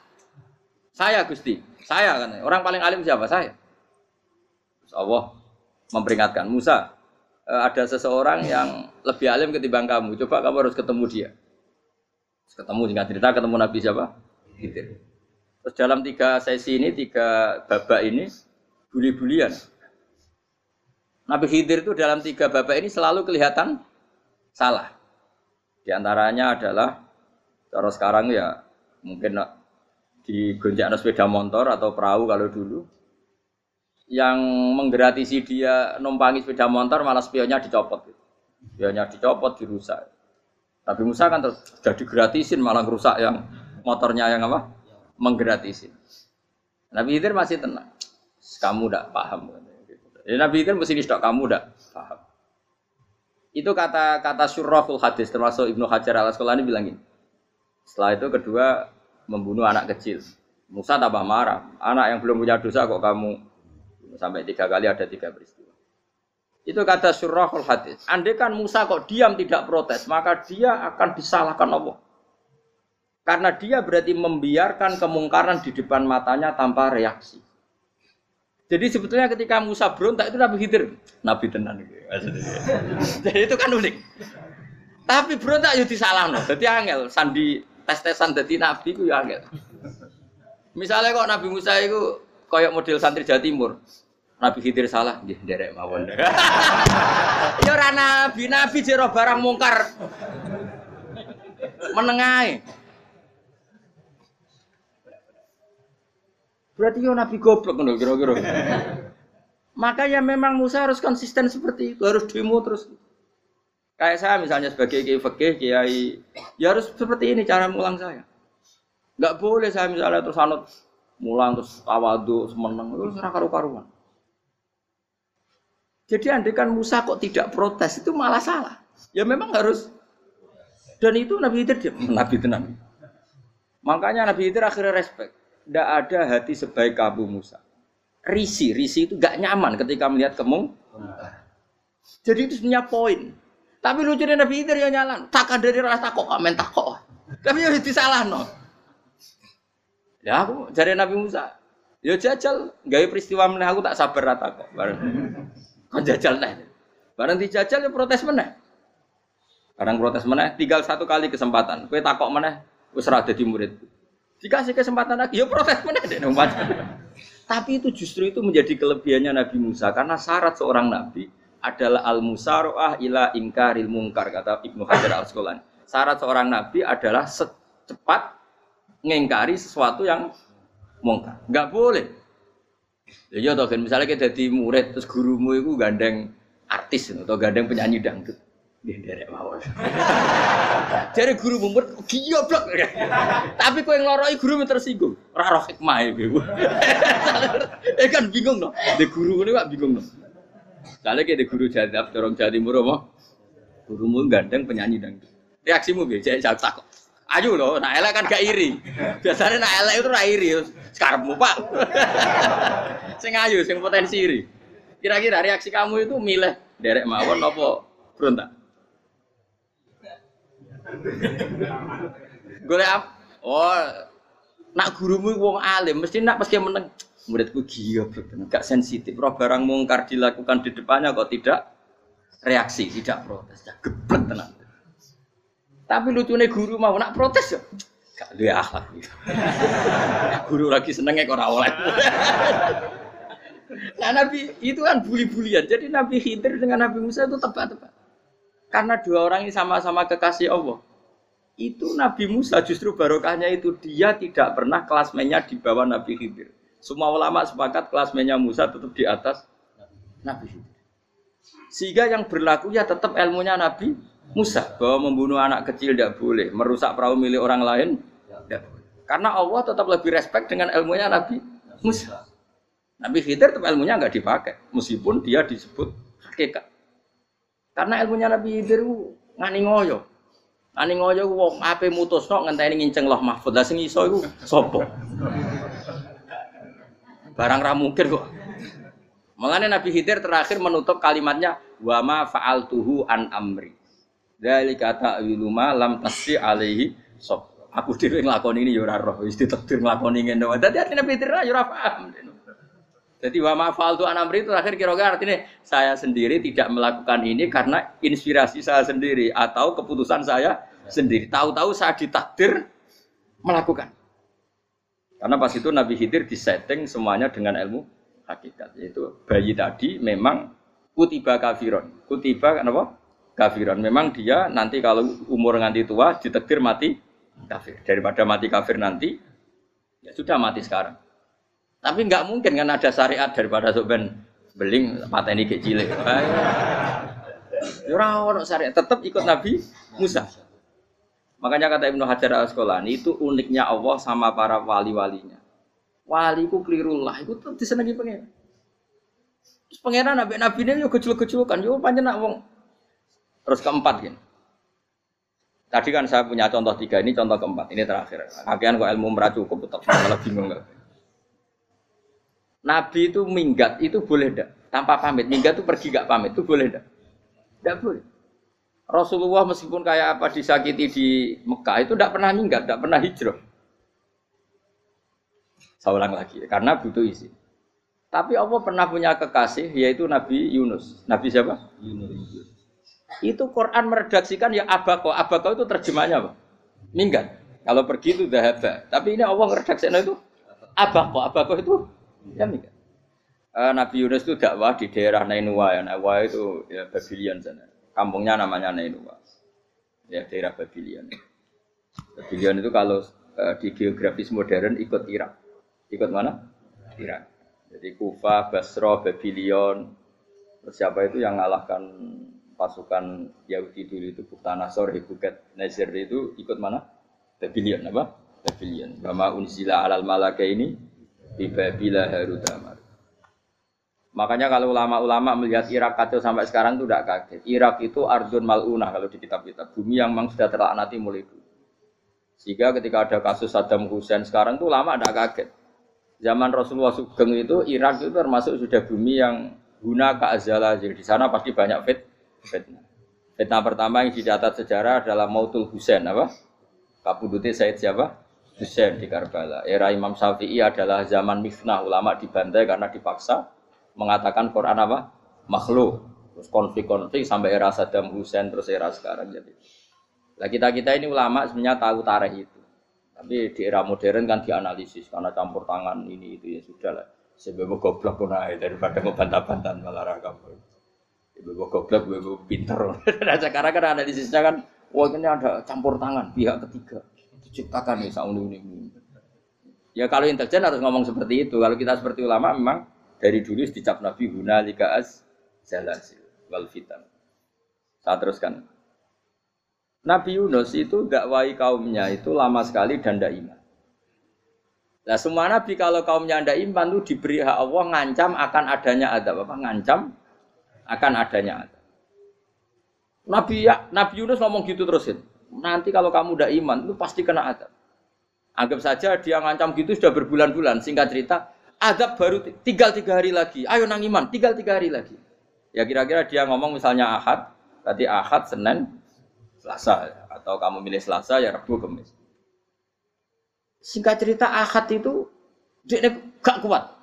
Saya Gusti, saya kan. Orang paling alim siapa? Saya. Terus Allah memperingatkan Musa, ada seseorang yang lebih alim ketimbang kamu. Coba kamu harus ketemu dia. Ketemu singkat cerita ketemu Nabi siapa? Khidir. Terus dalam tiga sesi ini, tiga babak ini, buli-bulian. Nabi Khidir itu dalam tiga babak ini selalu kelihatan salah. Di antaranya adalah, cara sekarang ya mungkin di gonjak sepeda motor atau perahu kalau dulu, yang menggratisi dia numpangi sepeda motor malah spionnya dicopot. Spionnya dicopot, dirusak. Nabi Musa kan sudah digratisin malah rusak yang motornya yang apa? Menggratisin. Nabi Khidir masih tenang. Kamu tidak paham. Ya, Nabi Khidir mesti nistok kamu tidak paham. Itu kata kata surahul hadis termasuk Ibnu Hajar al Asqalani bilang ini. Setelah itu kedua membunuh anak kecil. Musa tambah marah. Anak yang belum punya dosa kok kamu sampai tiga kali ada tiga peristiwa. Itu kata surahul hadis. Andai kan Musa kok diam tidak protes, maka dia akan disalahkan Allah. Karena dia berarti membiarkan kemungkaran di depan matanya tanpa reaksi. Jadi sebetulnya ketika Musa berontak itu Nabi Khidir, Nabi tenan gitu. Jadi itu kan unik. Tapi berontak yo disalahno. Dadi angel sandi tes-tesan dadi nabi ku yo angel. Misalnya kok Nabi Musa itu koyok model santri Jawa Timur. Nabi Khidir salah, nggih nderek mawon. ya ora nabi, nabi jero barang mungkar. Menengae. Berarti yo nabi goblok ngono kira-kira. Makanya memang Musa harus konsisten seperti itu, harus demo terus. Kayak saya misalnya sebagai kiai fakih, kiai, ya harus seperti ini cara mulang saya. Enggak boleh saya misalnya terus anut mulang terus tawadu semeneng itu serah karu-karuan. Jadi andekan Musa kok tidak protes itu malah salah. Ya memang harus dan itu Nabi Khidir dia Nabi Nabi. Makanya Nabi Khidir akhirnya respect. Tidak ada hati sebaik Abu Musa. Risi, risi itu gak nyaman ketika melihat kemung. Jadi itu sebenarnya poin. Tapi lucunya Nabi Khidir ya nyalan. Takkan dari rasa kok main takok. Tapi ya disalah no. Ya aku cari Nabi Musa. Ya jajal, gawe peristiwa meneh aku tak sabar rata kok. Kon jajal neh. Bareng dijajal ya protes meneh. Barang protes meneh, tinggal satu kali kesempatan. Kowe takok meneh, wis ora dadi murid. Dikasih kesempatan lagi, ya protes meneh deh Tapi itu justru itu menjadi kelebihannya Nabi Musa karena syarat seorang nabi adalah al musaroah ila ingkaril mungkar kata Ibnu Hajar al Asqalani. Syarat seorang nabi adalah secepat ngengkari sesuatu yang mungkar. Enggak boleh. Ya iya toh kan misalnya kita jadi murid terus gurumu itu gandeng artis atau gandeng penyanyi dangdut. Dia derek mawon. Jadi guru murid blok. Tapi kau yang loroi guru tersinggung. Ora roh hikmah iku. Eh kan bingung no. De guru ini pak bingung no. Kayak de guru jadab dorong jadi murah mau. Gurumu gandeng penyanyi dangdut. Reaksimu biasa saya takut. Ayo loh, nak elek kan gak iri. Biasanya nak elek itu rai iri. Sekarang pak. sing ayu, sing potensi iri. Kira-kira reaksi kamu itu milih derek mawon apa berontak? Golek apa? Oh, nak gurumu wong alim, mesti nak pasti meneng. Muridku gila, gak sensitif. Roh barang mungkar dilakukan di depannya kok tidak reaksi, tidak protes, geblek tenang. Tapi lucunya guru mau nak protes ya. Gak duwe akhlak. guru lagi senengnya kok ora nah Nabi itu kan bully-bulian. Jadi Nabi Khidir dengan Nabi Musa itu tepat-tepat. Karena dua orang ini sama-sama kekasih Allah. Itu Nabi Musa justru barokahnya itu dia tidak pernah kelasmennya di bawah Nabi Khidir. Semua ulama sepakat kelasmennya Musa tetap di atas Nabi Khidir. Sehingga yang berlaku ya tetap ilmunya Nabi Musa bahwa membunuh anak kecil tidak boleh, merusak perahu milik orang lain tidak boleh. Karena Allah tetap lebih respect dengan ilmunya Nabi Musa. Nabi Khidir tetap ilmunya nggak dipakai, meskipun dia disebut hakikat. Karena ilmunya Nabi Khidir ngani ngoyo. Ngani ngoyo wong ape mutusno ngenteni nginceng loh mahfud. Lah sing iso iku? Barang ra mungkin kok. Mengenai Nabi Khidir terakhir menutup kalimatnya wa ma fa'altuhu an amri. Dari kata wiluma lam tasri alaihi sob. Aku dhewe nglakoni ini ya ora roh, wis ditakdir nglakoni ngene wae. Dadi artine pitir ya ora paham. Jadi wa mafal tu anamri itu akhir kira-kira artinya saya sendiri tidak melakukan ini karena inspirasi saya sendiri atau keputusan saya sendiri. Tahu-tahu saya ditakdir melakukan. Karena pas itu Nabi Khidir disetting semuanya dengan ilmu hakikat. Yaitu bayi tadi memang kutiba kafiron. Kutiba kenapa? Kafiran. Memang dia nanti kalau umur nganti tua ditekdir mati kafir. Daripada mati kafir nanti, ya sudah mati sekarang. Tapi nggak mungkin kan ada syariat daripada soben beling pateni ke cilik. Ya ora syariat, tetap ikut Nabi Musa. Makanya kata Ibnu Hajar al Asqalani itu uniknya Allah sama para wali-walinya. Waliku kelirullah, itu disenangi pengen. Terus pangeran nabi nabi ini yo kecil-kecil kan, yo panjang wong Terus keempat gini. Tadi kan saya punya contoh tiga, ini contoh keempat, ini terakhir. Akhirnya kok ilmu merah cukup, tetap malah bingung gak? Nabi itu minggat, itu boleh ndak? Tanpa pamit, minggat itu pergi gak pamit, itu boleh ndak? Tidak boleh. Rasulullah meskipun kayak apa disakiti di Mekah itu tidak pernah minggat, tidak pernah hijrah. Saya ulang lagi, karena butuh isi. Tapi Allah pernah punya kekasih yaitu Nabi Yunus. Nabi siapa? Yunus. Itu Quran meredaksikan ya abako. Abako itu terjemahnya apa? Minggat. Kalau pergi itu dahaba. Tapi ini Allah meredaksikan itu abako. Abako itu ya minggat. Uh, Nabi Yunus itu dakwah di daerah Nainua ya. Nainua itu ya Babylon sana. Kampungnya namanya Nainua. Ya daerah Babylon. Babylon itu kalau uh, di geografis modern ikut Irak. Ikut mana? Irak. Jadi Kufa, Basra, Babylon. Siapa itu yang ngalahkan pasukan Yahudi dulu itu Buktanasor, Hebuket, Nazir itu ikut mana? Babylon apa? Babylon. Bama unzila alal malaka ini di Babila Harutamar. Makanya kalau ulama-ulama melihat Irak kacau sampai sekarang itu tidak kaget. Irak itu Ardun Mal'unah kalau di kitab-kitab. Bumi yang memang sudah terlaknati mulai dulu. Sehingga ketika ada kasus Saddam Hussein sekarang itu lama tidak kaget. Zaman Rasulullah Sugeng itu Irak itu termasuk sudah bumi yang guna keazala. Jadi di sana pasti banyak fit, fitnah. Fitnah pertama yang dicatat sejarah adalah Mautul Husain apa? Kabudutnya Said siapa? Husain di Karbala. Era Imam Syafi'i adalah zaman mifnah ulama dibantai karena dipaksa mengatakan Quran apa? Makhluk. Terus konflik-konflik sampai era Saddam Hussein terus era sekarang jadi. Lah kita kita ini ulama sebenarnya tahu tarikh itu. Tapi di era modern kan dianalisis karena campur tangan ini itu ya sudah lah. Sebab goblok pun aja daripada ngebantah-bantahan malah rakam. Ibu goblok, ibu pinter. Nah sekarang kan analisisnya kan, wah ini ada campur tangan pihak ketiga. Diciptakan nih sauni ini. Ya kalau intelijen harus ngomong seperti itu. Kalau kita seperti ulama memang dari dulu dicap Nabi guna lika as jalasil wal fitan. Saya teruskan. Nabi Yunus itu dakwai kaumnya itu lama sekali dan tidak iman. Nah semua nabi kalau kaumnya tidak iman itu diberi hak Allah ngancam akan adanya adab apa? Ngancam akan adanya adab. Nabi ya, Nabi Yunus ngomong gitu terusin. Nanti kalau kamu tidak iman itu pasti kena adab. Anggap saja dia ngancam gitu sudah berbulan-bulan. Singkat cerita, adab baru tinggal tiga hari lagi. Ayo nang iman, tinggal tiga hari lagi. Ya kira-kira dia ngomong misalnya ahad, tadi ahad, senin, selasa. Atau kamu milih selasa, ya rebu, kemis. Singkat cerita ahad itu, dia gak kuat.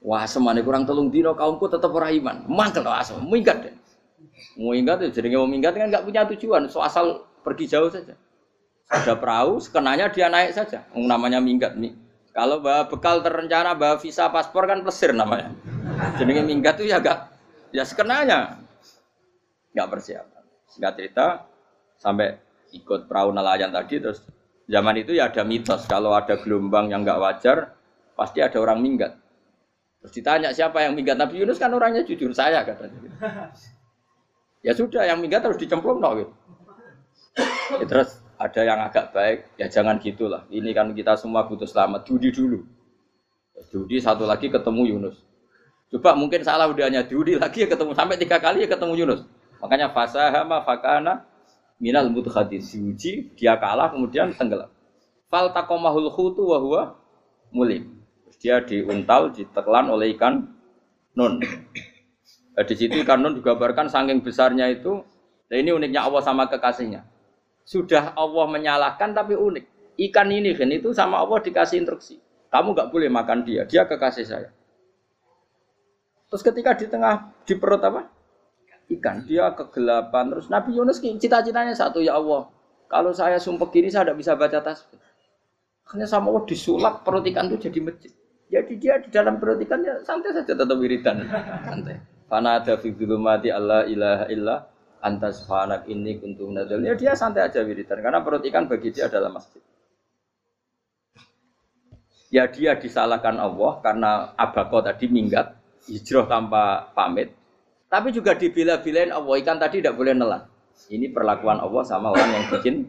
Wah, semane kurang telung dino kaumku tetap orang iman. Mangkel loh asal, minggat deh. Mau ingat ya, jadi mau minggat kan nggak punya tujuan, so asal pergi jauh saja. Ada perahu, sekenanya dia naik saja. Namanya minggat. Kalau bawa bekal terencana, bawa visa paspor kan plesir namanya. Jadi minggat tuh ya gak, ya sekenanya. Gak persiapan. Singkat cerita, sampai ikut perahu nelayan tadi, terus zaman itu ya ada mitos. Kalau ada gelombang yang gak wajar, pasti ada orang minggat. Terus ditanya siapa yang minggat Nabi Yunus kan orangnya jujur saya katanya. Ya sudah, yang minggat harus dicemplung no, gitu. Ya, terus ada yang agak baik, ya jangan gitulah. Ini kan kita semua butuh selamat. Judi dulu. Judi satu lagi ketemu Yunus. Coba mungkin salah udah hanya judi lagi ya ketemu sampai tiga kali ya ketemu Yunus. Makanya fasahama fakana minal mudhadis diuji dia kalah kemudian tenggelam. Fal takomahul khutu wa huwa mulim. Dia diuntal, ditelan oleh ikan nun. Nah, di situ ikan nun digambarkan saking besarnya itu. Nah ini uniknya Allah sama kekasihnya sudah Allah menyalahkan tapi unik. Ikan ini kan itu sama Allah dikasih instruksi. Kamu nggak boleh makan dia, dia kekasih saya. Terus ketika di tengah di perut apa? Ikan, dia kegelapan. Terus Nabi Yunus cita-citanya satu ya Allah. Kalau saya sumpah gini saya tidak bisa baca tasbih. Hanya sama Allah disulap perut ikan itu jadi masjid. Jadi dia di dalam perut ikan ya santai saja tetap wiridan. Santai. Fana ada fi Allah ilaha illa antas fanak ini kuntum nadal ya dia santai aja wiridan karena perut ikan bagi dia adalah masjid. Ya dia disalahkan Allah karena abako tadi minggat hijrah tanpa pamit. Tapi juga dibela-belain Allah ikan tadi tidak boleh nelan. Ini perlakuan Allah sama orang yang bikin.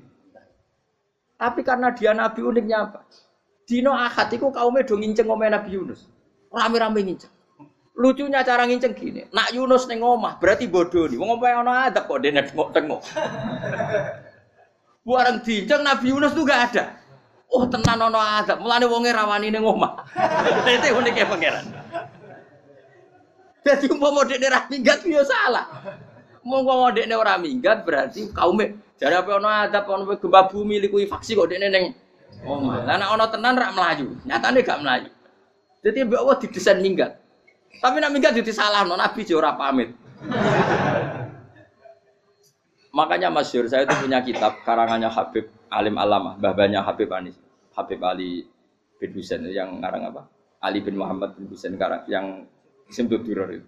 Tapi karena dia nabi uniknya apa Dino akad itu kaumnya dong nginceng ngomel Nabi Yunus rame-rame nginceng Lucunya cara nginceng gini, nak Yunus neng omah berarti bodoh nih. Wong apa yang ada kok dene tengok-tengok. Buarang dinceng Nabi Yunus tuh gak ada. Oh tenan ono ada, mulane wonge rawani ning omah. Itu uniknya pangeran. Jadi umpama dekne ra yo ya salah. Monggo dekne ora minggat berarti kaume jare apa ono adab ono gempa bumi likuifaksi kok dekne ning omah. Lah nek ono tenan rak melayu, nyatane gak melayu. Jadi Mbak Allah didesain minggat. Tapi nak minggat jadi salah, non Nabi ora pamit. Makanya Masyur, saya itu punya kitab karangannya Habib Alim Alama, babanya Habib Anis, Habib Ali bin Husain yang ngarang apa? Ali bin Muhammad bin Husain karang yang Simtud Duror itu.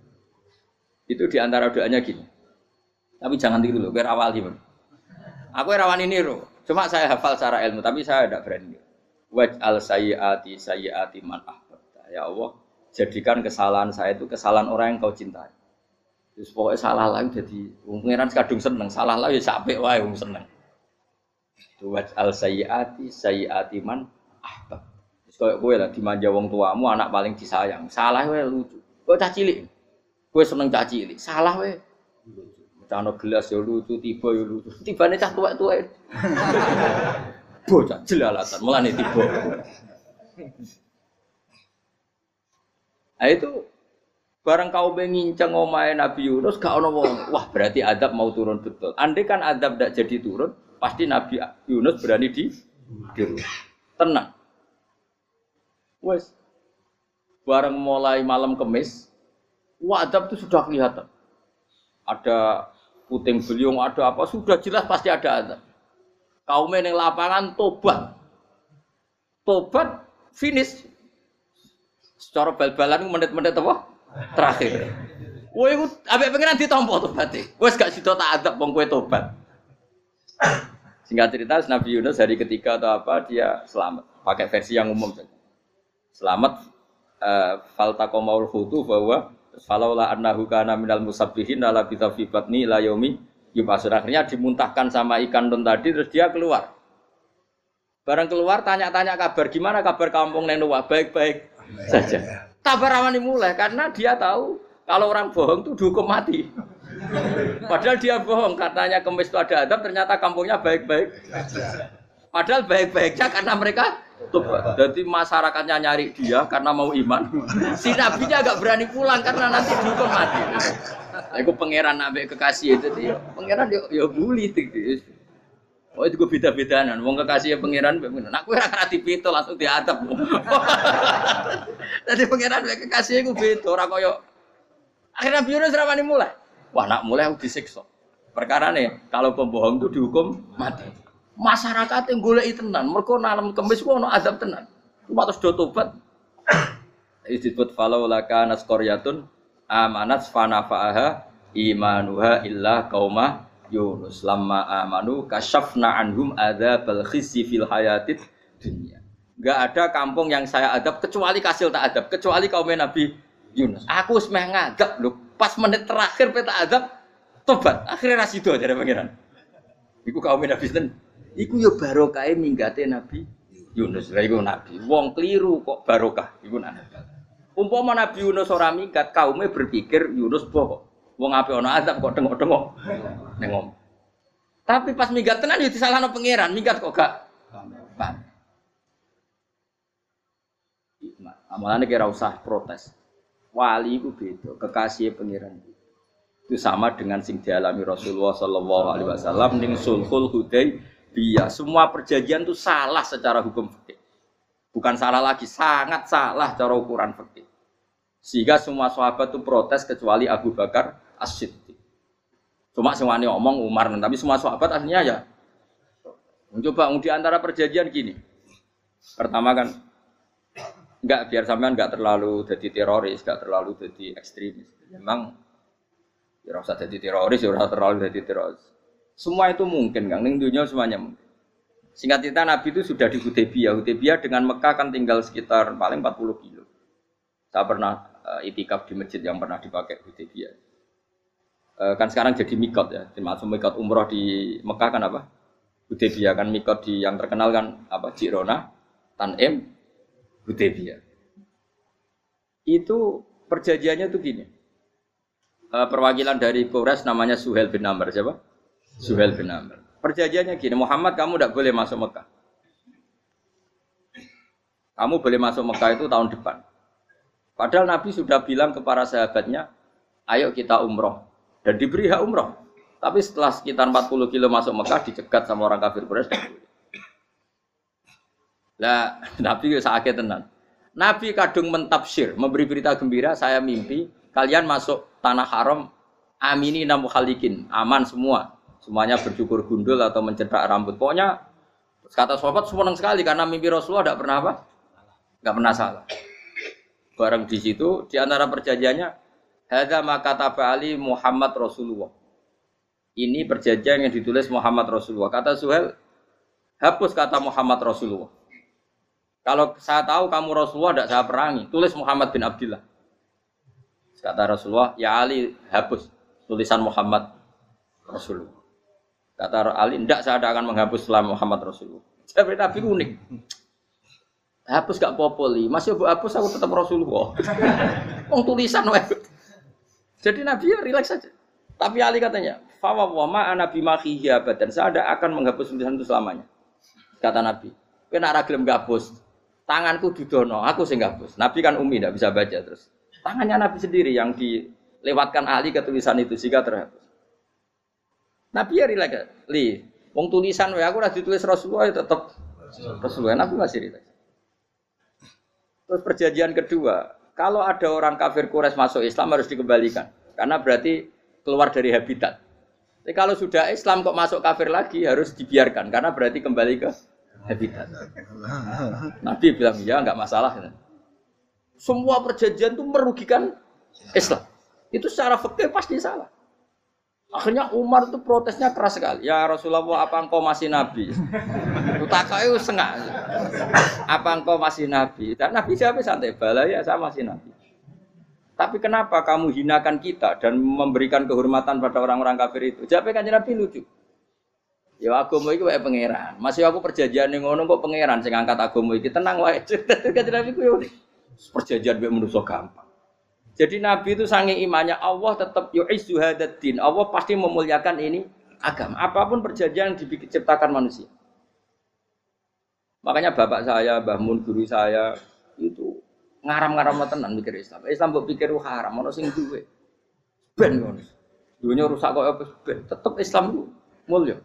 Itu di antara doanya gini. Tapi jangan tiru loh, biar awal gimana. Aku rawan ini loh. Cuma saya hafal secara ilmu, tapi saya tidak berani. Waj al sayyati sayyati man ahbabta. Ya Allah, jadikan kesalahan saya itu kesalahan orang yang kau cintai. Terus pokoknya salah lagi jadi pengiran kadung seneng, salah lagi ya sampai wae wong seneng. Waj al sayyati sayyati man ahbab. Terus koyo kowe lah dimanja wong tuamu anak paling disayang. Salah wae lucu. Kok cah cilik. Kowe seneng cah cilik. Salah wae Cano gelas ya lucu, tiba ya lucu. Tibane cah tuwek-tuwek. Bocah jelalatan, mulane tiba. Nah itu barang kau mengincang omae Nabi Yunus gak ono wong. Wah, berarti adab mau turun betul. Andai kan adab tidak jadi turun, pasti Nabi Yunus berani di di Tenang. Wes. Barang mulai malam kemis, wah adab itu sudah kelihatan. Ada puting beliung ada apa sudah jelas pasti ada azab. Kaum yang lapangan tobat, tobat finish. Secara bal-balan menit-menit apa? Terakhir. Wah, itu abek pengiran ditompo tobatnya. Wes gak sido tak bang kue tobat. Singkat cerita Nabi Yunus hari ketiga atau apa dia selamat. Pakai versi yang umum saja. Selamat uh, faltakomaul khutu bahwa Falaula annahu kana minal musabbihin la bisa fi batni la yaumi yubasun. Akhirnya dimuntahkan sama ikan don tadi terus dia keluar. Barang keluar tanya-tanya kabar gimana kabar kampung Nenua baik-baik saja. Tabar awani mulai karena dia tahu kalau orang bohong itu dihukum mati. Padahal dia bohong katanya kemis itu ada adab ternyata kampungnya baik-baik. Padahal baik-baiknya karena mereka jadi masyarakatnya nyari dia karena mau iman. Si nabinya agak berani pulang karena nanti dihukum mati. Aku pangeran nabi kekasih itu dia. Pangeran dia ya bully Oh itu gue beda-bedaan. Wong kekasih ya pangeran, nah aku ora kena dipito langsung diatap. Jadi pangeran kekasih gue beda orang koyo. Akhirnya biru seramani mulai. Wah nak mulai aku disiksa. Perkara nih kalau pembohong itu dihukum mati masyarakat yang golek tenan mereka nalam kemis ku ono azab tenan. Cuma terus do tobat disebut falau laka naskoryatun amanat fanafa'aha imanuha illa kauma Yunus. Lamma amanu kasyafna anhum adzabal khizyi fil hayatid dunia Enggak ada kampung yang saya adab kecuali kasil tak adab kecuali kaum Nabi Yunus. Aku semeh ngadab lho. Pas menit terakhir peta adab tobat. Akhirnya rasido aja pangeran. Iku kaum Nabi Yunus Iku yo barokah minggate Nabi Yunus. Lah iku nabi. Wong keliru kok barokah iku nabi. Umpama Nabi Yunus ora minggat, kaumnya berpikir Yunus bohong. Wong ape ana azab kok tengok-tengok nengom. Tapi pas minggat tenan yo disalahno pangeran, minggat kok gak pan. Amalane kira usah protes. Wali itu beda, kekasih pangeran. Itu sama dengan sing dialami Rasulullah Sallallahu Alaihi Wasallam ning sulhul hudai Iya, semua perjanjian itu salah secara hukum fikih. Bukan salah lagi, sangat salah cara ukuran fikih. Sehingga semua sahabat itu protes kecuali Abu Bakar As-Siddiq. Cuma semuanya ngomong Umar, tapi semua sahabat aslinya ya. Mencoba di antara perjanjian gini. Pertama kan enggak biar sampean enggak terlalu jadi teroris, enggak terlalu jadi ekstremis. Memang ya usah jadi teroris, ya terlalu jadi teroris. Semua itu mungkin, Kang. Ning dunia semuanya mungkin. Singkat cerita Nabi itu sudah di Hudaybiyah. Hudaybiyah dengan Mekah kan tinggal sekitar paling 40 kilo. Saya pernah uh, itikaf di masjid yang pernah dipakai Hudaybiyah. Uh, kan sekarang jadi mikot ya. Termasuk mikot umroh di Mekah kan apa? Hudaybiyah kan mikot di yang terkenal kan apa? Jirona, Tanim, Hudaybiyah. Itu perjanjiannya tuh gini. Uh, perwakilan dari Kores namanya Suhel bin Amr siapa? Suhel bin Amr. Perjanjiannya gini, Muhammad kamu tidak boleh masuk Mekah. Kamu boleh masuk Mekah itu tahun depan. Padahal Nabi sudah bilang kepada sahabatnya, ayo kita umroh. Dan diberi hak umroh. Tapi setelah sekitar 40 kilo masuk Mekah, dicegat sama orang kafir Quraisy. Lah, Nabi sakit tenan. Nabi kadung mentafsir, memberi berita gembira, saya mimpi kalian masuk tanah haram amini namu khalikin, aman semua. Semuanya bercukur gundul atau mencetak rambut. Pokoknya kata sahabat senang sekali karena mimpi Rasulullah tidak pernah apa? Enggak pernah salah. Bareng di situ di antara perjanjiannya hadza maka Ali Muhammad Rasulullah. Ini perjanjian yang ditulis Muhammad Rasulullah. Kata Suhel, hapus kata Muhammad Rasulullah. Kalau saya tahu kamu Rasulullah tidak saya perangi, tulis Muhammad bin Abdullah. Kata Rasulullah, ya Ali hapus tulisan Muhammad Rasulullah. Kata Ali, tidak saya tidak akan menghapus selama Muhammad Rasulullah. Tapi Nabi unik. Hapus gak popoli, masih hapus aku tetap Rasulullah. Wong tulisan wae. Jadi Nabi ya rileks saja. Tapi Ali katanya, "Fawa wa ma ana bimakhihi abadan." Saya tidak akan menghapus tulisan itu selamanya. Kata Nabi. Kena ora gelem gabus. Tanganku didono, aku sing gabus. Nabi kan umi tidak bisa baca terus. Tangannya Nabi sendiri yang dilewatkan Ali ke tulisan itu sehingga terhapus. Nabi ya rileks. Li, wong tulisan wae aku ora ditulis Rasulullah ya tetap Rasulullah. Nabi masih rileks. Terus perjanjian kedua, kalau ada orang kafir Quraisy masuk Islam harus dikembalikan. Karena berarti keluar dari habitat. Tapi kalau sudah Islam kok masuk kafir lagi harus dibiarkan karena berarti kembali ke habitat. Nabi bilang ya nggak masalah. Semua perjanjian itu merugikan Islam. Itu secara fakir pasti salah. Akhirnya Umar itu protesnya keras sekali. Ya Rasulullah, apa engkau masih nabi? Utakai sengak. Apa engkau masih nabi? Dan Nabi siapa santai bala ya saya masih nabi. Tapi kenapa kamu hinakan kita dan memberikan kehormatan pada orang-orang kafir itu? Jawab kan Nabi lucu. Ya agama itu kayak pangeran. Masih aku perjanjian yang ngono kok pangeran sing angkat agama iki tenang wae. Kan Nabi ku perjanjian mek manusa gampang. Jadi Nabi itu sange imannya Allah tetap yu'izzu hadaddin. Allah pasti memuliakan ini agama. Apa pun perjanjian yang diciptakan manusia. Makanya bapak saya, Mbah Mun guru saya itu ngaram-ngaram tenan mikir Islam. Islam mbok pikir haram, ono sing duwe. Ben ngono. Dunia rusak kok apa ben. Tetep Islam itu mulia.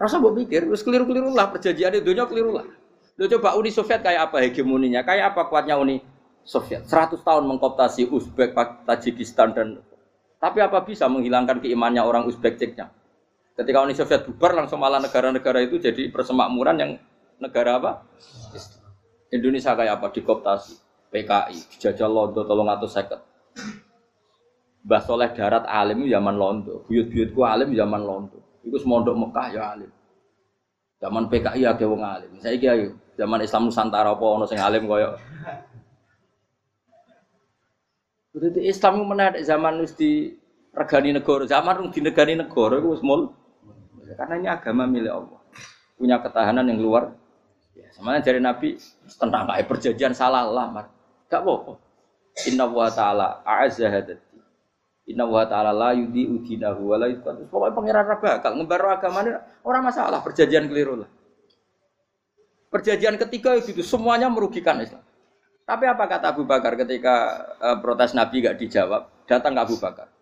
Rasa mbok pikir wis keliru-keliru lah perjanjian dunia keliru lah. Lo coba Uni Soviet kayak apa hegemoninya? Kayak apa kuatnya Uni Soviet. 100 tahun mengkoptasi Uzbek, Tajikistan dan tapi apa bisa menghilangkan keimannya orang Uzbek Ceknya? Ketika Uni Soviet bubar langsung malah negara-negara itu jadi persemakmuran yang negara apa? Indonesia kayak apa? Dikoptasi. PKI, dijajah Londo tolong atau seket. Mbah Soleh darat alim zaman Londo, buyut-buyutku alim zaman Londo. Iku semondok Mekah ya alim. Zaman PKI ya wong alim. Saya kira zaman Islam Nusantara apa ono sing alim koyo Berarti Islam itu menarik zaman wis di regani negara, zaman di negani negara itu semul. Karena ini agama milik Allah. Punya ketahanan yang luar Ya, semuanya dari Nabi tentang kayak perjanjian salah lamar. Gak apa-apa. Inna wa ta'ala a'azza hadati. Inna wa ta'ala la yudi udinahu wa la yudhatu. Pokoknya pengiran bakal ngebar agama ini orang masalah perjanjian keliru lah. Perjanjian ketiga itu semuanya merugikan Islam. Tapi apa kata Abu Bakar ketika uh, protes Nabi gak dijawab? Datang ke Abu Bakar.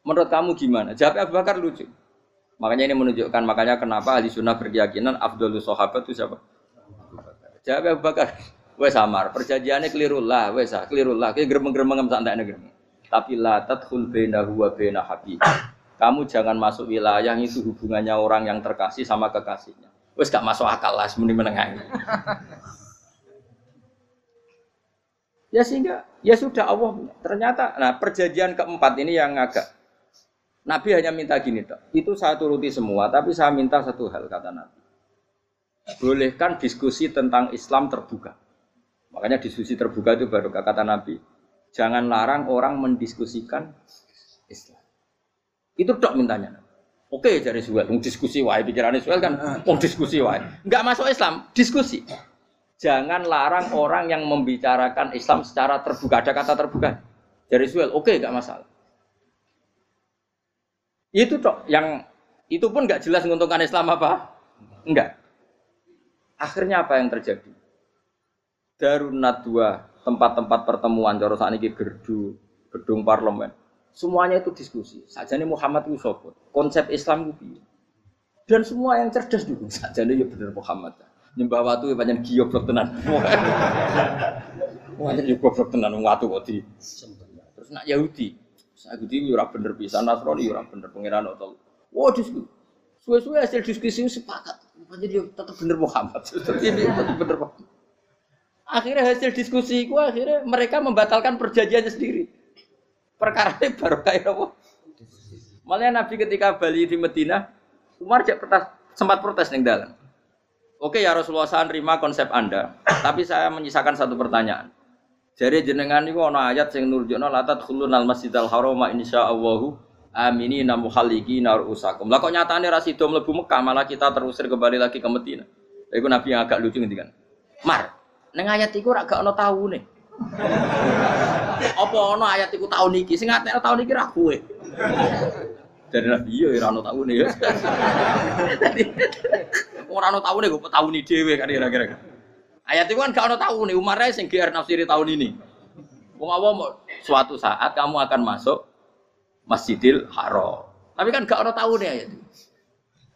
Menurut kamu gimana? Jawab Abu Bakar lucu. Makanya ini menunjukkan makanya kenapa ahli sunnah berkeyakinan Abdul Sahabat itu siapa? Jawab Abu Bakar. Wes samar, perjanjiannya keliru lah, wes ah, keliru lah. Kayak geremeng-geremeng santai negeri. Tapi la tadkhul bainahu wa baina habib. Kamu jangan masuk wilayah itu hubungannya orang yang terkasih sama kekasihnya. Wes gak masuk akal lah, semuanya menengah. Ya sehingga ya sudah Allah ternyata nah perjanjian keempat ini yang agak Nabi hanya minta gini toh. Itu saya turuti semua, tapi saya minta satu hal kata Nabi. Bolehkan diskusi tentang Islam terbuka. Makanya diskusi terbuka itu baru kata Nabi. Jangan larang orang mendiskusikan Islam. Itu dok mintanya. Oke, jadi Suel, diskusi wae pikirannya Suel kan, mau diskusi wae. Enggak masuk Islam, diskusi jangan larang orang yang membicarakan Islam secara terbuka. Ada kata terbuka. Dari Suel, oke okay, nggak masalah. Itu toh yang itu pun nggak jelas menguntungkan Islam apa? Enggak. Akhirnya apa yang terjadi? Darunat dua tempat-tempat pertemuan cara saat ini gerdu, gedung parlemen. Semuanya itu diskusi. Saja ini Muhammad itu Konsep Islam itu Dan semua yang cerdas juga. Saja ini ya benar Muhammad nyembah watu ya banyak giok tenan. Wah, jadi goblok tenan watu kok di. Terus nak Yahudi, Yahudi ora bener bisa, Nasrani ora bener pangeran atau. Wah, diskusi. Suwe-suwe hasil diskusi sepakat. Jadi tetap bener Muhammad. Ini tetap bener Muhammad. Akhirnya hasil diskusi itu akhirnya mereka membatalkan perjanjiannya sendiri. Perkara ini baru kayak apa? Malah Nabi ketika Bali di Medina, Umar sempat protes nih dalam. Oke ya Rasulullah saya terima konsep Anda, tapi saya menyisakan satu pertanyaan. Jadi jenengan itu ana ayat yang nurjukna latat khulun al masjidal haram amini namu haliki nar usakum. Lah kok nyatane ra sida mlebu Mekah malah kita terusir kembali lagi ke Medina. Iku Nabi yang agak lucu ngendikan. Mar, ning ayat iku ora gak ana taune. Apa ana ayat iku tahun iki? Sing ngatekno tahun iki ra kowe. Dari Nabi iya ora ana taune ya. Ora ana taune kok tauni dhewe kan kira-kira. Ayat itu kan gak ana taune, Umar ae sing GR nafsiri tahun ini. Wong awam suatu saat kamu akan masuk Masjidil Haram. Tapi kan gak ada taune ayat itu.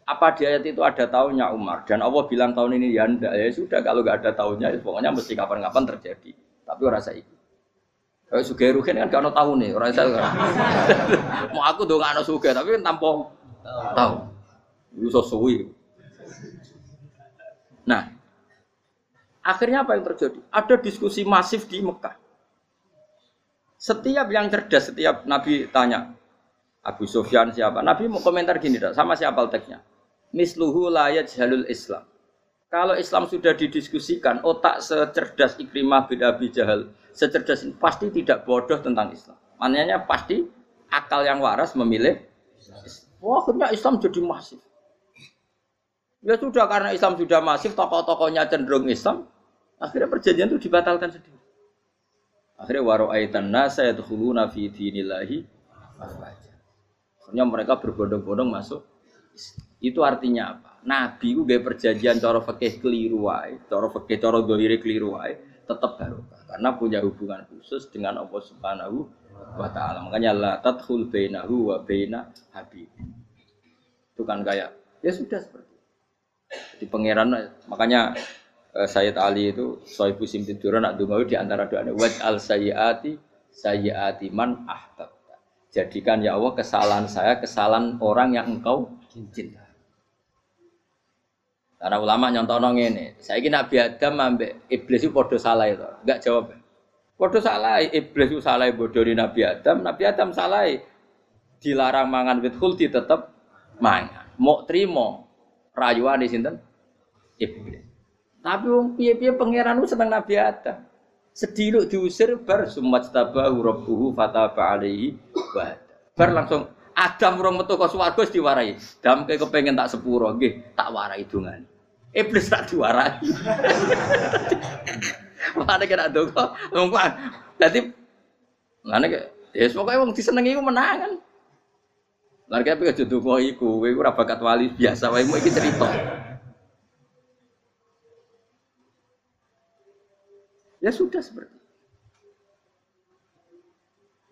Apa di ayat itu ada tahunnya Umar dan Allah bilang tahun ini ya ndak ya sudah kalau gak ada tahunnya ya pokoknya mesti kapan-kapan terjadi. Tapi ora saiki. Kayak Sugih Ruhin kan gak ada tahun nih, orang saya Mau aku dong gak ada Sugih, tapi kan tanpa tahu. Itu sesuai. Nah, akhirnya apa yang terjadi? Ada diskusi masif di Mekah. Setiap yang cerdas, setiap Nabi tanya, Abu Sufyan siapa? Nabi mau komentar gini, sama siapa teksnya? Misluhu layat jalul Islam. Kalau Islam sudah didiskusikan, otak secerdas Ikrimah bin Abi Jahal, secerdas ini pasti tidak bodoh tentang Islam. Maknanya pasti akal yang waras memilih Wah, akhirnya Islam jadi masif. Ya sudah karena Islam sudah masif, tokoh-tokohnya cenderung Islam, akhirnya perjanjian itu dibatalkan sendiri. Akhirnya waro'aitan nasa yadkhuluna fi dinillahi Akhirnya mereka berbondong-bondong masuk. Itu artinya apa? Nabi itu gaya perjanjian cara fakih keliru wae, cara fakih cara dohiri keliru wae, tetap barokah karena punya hubungan khusus dengan Allah Subhanahu wa taala. Makanya la tadkhul bainahu wa baina habib. Itu kan kayak ya sudah seperti. Di pangeran makanya eh, Sayyid Ali itu Sohibu Simtiduran nak dungawi di antara doanya waj al sayyati sayyati man ahbab. Jadikan ya Allah kesalahan saya kesalahan orang yang engkau cinta. Karena ulama nyontoh ini, saya kira Nabi Adam ambek iblis itu podo salah itu, enggak jawab. Podo salah, iblis itu salah bodoh di Nabi Adam, Nabi Adam salah dilarang mangan wit khuldi tetap mangan. Mau terima rayuan di sini iblis. Tapi wong piye-piye pangeran seneng Nabi Adam. Sediluk diusir bar sumat tabahu rabbuhu fataba alaihi wa bar langsung Adam urung metu kok swarga diwarai. Dam ke kepengen tak sepuro nggih, tak warai dungan. Iblis tak diwarai. Mana kira dongo, ngomong. Dadi ngene ke ya pokoke wong disenengi ku menangan. Lah kaya aja donga iku, kowe ora bakat wali biasa wae iki cerita. Ya sudah seperti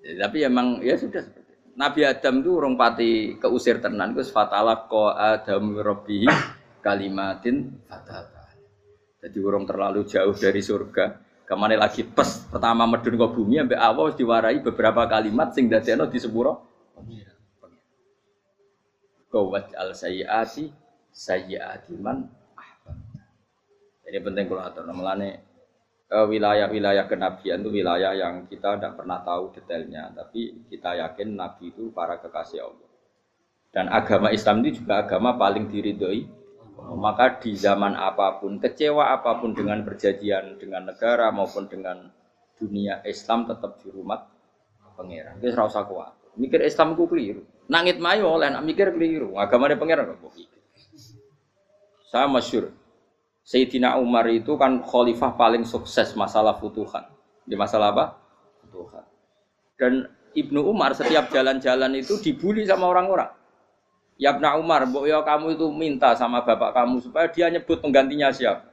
ya, tapi emang ya sudah seperti Nabi Adam itu urung pati keusir tenan itu fatala ko Adam Robbi kalimatin fatal. Jadi urung terlalu jauh dari surga. Ke mana lagi pes pertama medun ke bumi sampai awal diwarai beberapa kalimat sing dadekno di sepuro. Kawat al sayyati sayyati man. Ini penting kalau atur namanya Eh, wilayah-wilayah kenabian itu wilayah yang kita tidak pernah tahu detailnya, tapi kita yakin Nabi itu para kekasih Allah. Dan agama Islam ini juga agama paling diridhoi. Maka di zaman apa pun, kecewa apa pun dengan perjanjian dengan negara maupun dengan dunia Islam tetap di rumah pangeran. Itu rasa kuat. Mikir Islam ku keliru. Nangit mayo oleh nak mikir keliru. Agama dia pangeran kok Saya masyur. Sayyidina Umar itu kan khalifah paling sukses masalah futuhan. Di masalah apa? Futuhan. Dan Ibnu Umar setiap jalan-jalan itu dibully sama orang-orang. Ya Ibnu Umar, mbok ya kamu itu minta sama bapak kamu supaya dia nyebut penggantinya siapa.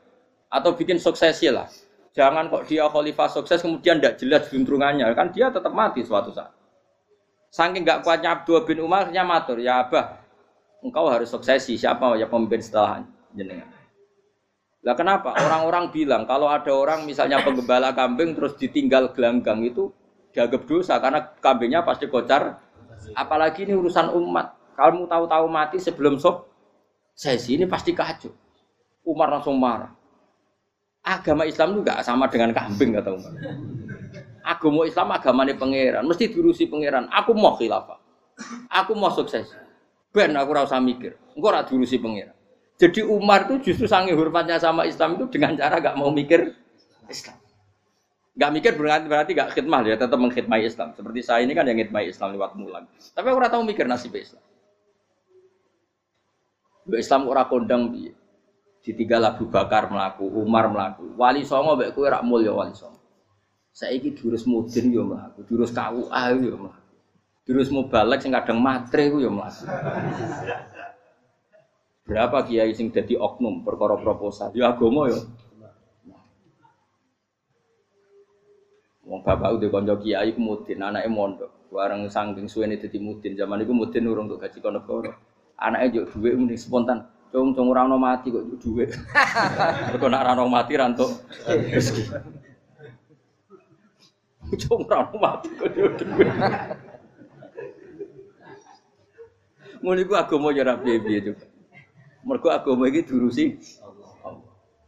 Atau bikin suksesi lah. Jangan kok dia khalifah sukses kemudian tidak jelas juntrungannya. Kan dia tetap mati suatu saat. Saking nggak kuatnya Abdul bin Umar, nya matur, ya Abah, engkau harus suksesi siapa ya pemimpin setelah jenengan. Lah kenapa? Orang-orang bilang kalau ada orang misalnya penggembala kambing terus ditinggal gelanggang itu dianggap dosa karena kambingnya pasti kocar. Apalagi ini urusan umat. Kalau tahu-tahu mati sebelum sob sesi ini pasti kacau. Umar langsung marah. Agama Islam itu gak sama dengan kambing kata Umar. Agama Islam agamanya pangeran, mesti diurusi pangeran. Aku mau khilafah. Aku mau sukses. Ben aku rasa mikir. Engkau ora diurusi pangeran. Jadi Umar itu justru sangat hormatnya sama Islam itu dengan cara gak mau mikir Islam. Gak mikir berarti berarti gak khidmah ya, tetap mengkhidmati Islam. Seperti saya ini kan yang khidmati Islam lewat mulan. Tapi aku tahu mikir nasib Islam. Islam ora kondang piye. Ditinggal Abu Bakar melaku, Umar melaku, Wali Songo mbek kowe rak mulya Wali Songo. Saiki durus mudin yo mlaku, durus KUA yo mlaku. Durus mubalek sing kadang matre ku yo mlaku. Berapa kiai sing dadi oknum perkara proposal? Ya agama ya. Wong bapak udah konco kiai ku mudin, anake mondok. Bareng saking suwene dadi mudin, zaman iku mudin urung untuk gaji kono negara. Anake yo dhuwit mending spontan. Cung cung ora mati kok dhuwit. Mergo nek ora mati ra entuk rezeki. Cung ora mati kok dhuwit. Ngono iku agama ya ora piye-piye juga. Mergo agama iki durusi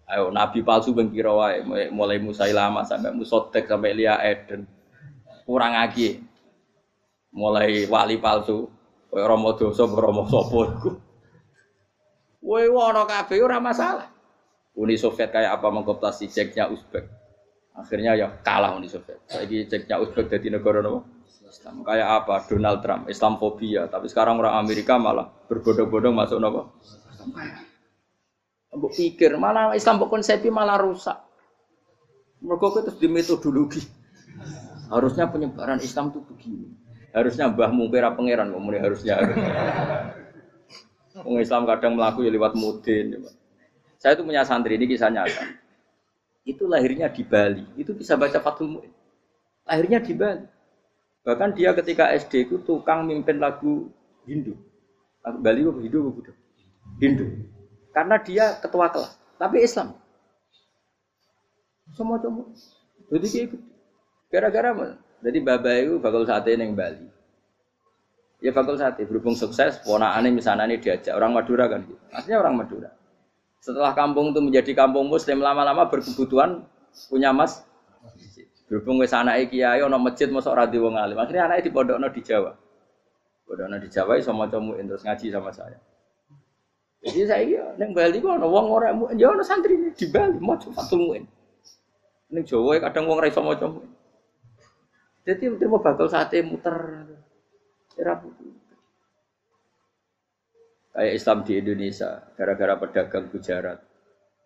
Ayo nabi palsu ben kira wae mulai Musailama sampai Musotek sampai Lia Eden. Kurang lagi. Mulai wali palsu koyo Romo dosa Romo sapa iku. Kowe ono kabeh ora masalah. Uni Soviet kayak apa mengkoptasi ceknya Uzbek. Akhirnya ya kalah Uni Soviet. Lagi ceknya Uzbek jadi negara nopo? Islam. Kayak apa? Donald Trump, Islamfobia. Tapi sekarang orang Amerika malah berbodong-bodong masuk nopo? Mbok pikir malah Islam mbok konsepi malah rusak. Mereka itu di metodologi. Harusnya penyebaran Islam itu begini. Harusnya Mbah Mungkira pangeran ngomongnya harusnya. Wong Islam kadang melaku ya lewat mudin. Ya, Saya itu punya santri ini kisah nyata. Itu lahirnya di Bali. Itu bisa baca Fathul Mu'in. Lahirnya di Bali. Bahkan dia ketika SD itu tukang mimpin lagu Hindu. Lagu Bali itu Hindu apa Hindu. Karena dia ketua kelas, tapi Islam. Semua cuma. Jadi kayak gitu. Gara-gara jadi baba itu bakal sate neng Bali. Ya bakal sate berhubung sukses, aneh misalnya ini diajak orang Madura kan. Artinya orang Madura. Setelah kampung itu menjadi kampung muslim lama-lama berkebutuhan punya mas Berhubung wis anake kiai ana masjid mosok ora di wong alim. Akhirnya anake dipondokno di Jawa. Pondokno di Jawa iso maca muin terus ngaji sama saya. Jadi saya neng Bali kok ana wong ora muin, ya ana santri di Bali maca fatul muin. Neng Jawa kadang wong ora iso maca muin. Jadi mau bakal sate muter. Era Kayak Islam di Indonesia, gara-gara pedagang Gujarat.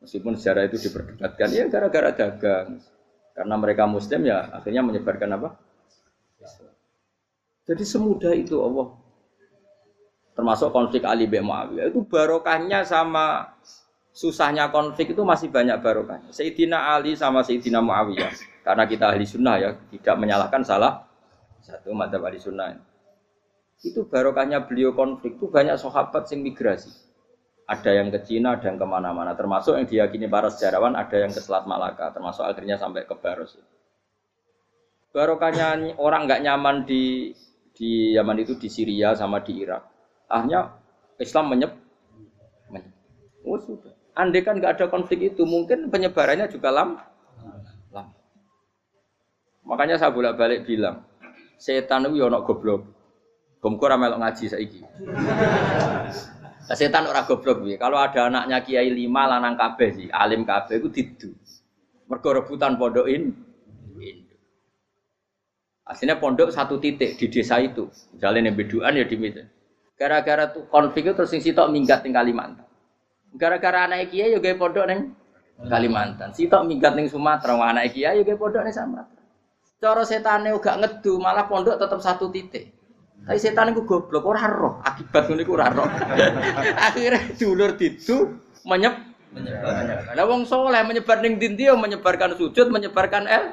Meskipun sejarah itu diperdebatkan, ya gara-gara dagang. Karena mereka Muslim ya akhirnya menyebarkan apa? Jadi semudah itu Allah. Termasuk konflik Ali bin Muawiyah itu barokahnya sama susahnya konflik itu masih banyak barokahnya. Sayyidina Ali sama Sayyidina Muawiyah karena kita ahli sunnah ya tidak menyalahkan salah satu mata ahli sunnah. Itu barokahnya beliau konflik itu banyak sahabat yang migrasi. Ada yang ke Cina, ada yang ke mana-mana. Termasuk yang diyakini para sejarawan, ada yang ke Selat Malaka. Termasuk akhirnya sampai ke Baros. Barokahnya orang nggak nyaman di di Yaman itu di Syria sama di Irak. Akhirnya Islam menyep. Oh. Andai kan nggak ada konflik itu, mungkin penyebarannya juga lam. Makanya saya bolak-balik bilang, setan itu yono ya goblok. Gomko ramelok ngaji saiki. Setan ora goblok piye. Kalau ada anaknya kiai lima lanang kabeh sih, alim kabeh iku didu. Mergo rebutan pondokin Aslinya pondok satu titik di desa itu. Jalan yang beduan ya di meja. Gara-gara tuh konflik itu terus sing sitok minggat ning Kalimantan. Gara-gara anak kiai yo gawe pondok ning Kalimantan. Sitok minggat ning Sumatera, anak kiai yo gawe pondok ning Sumatera. Cara setane gak ngedu, malah pondok tetap satu titik. Tapi setan itu goblok, ora roh. Akibat ngono iku ora roh. Akhirnya dulur ditu menyep menyebar. Lah wong soleh menyebar ning dinti menyebarkan sujud, menyebarkan el.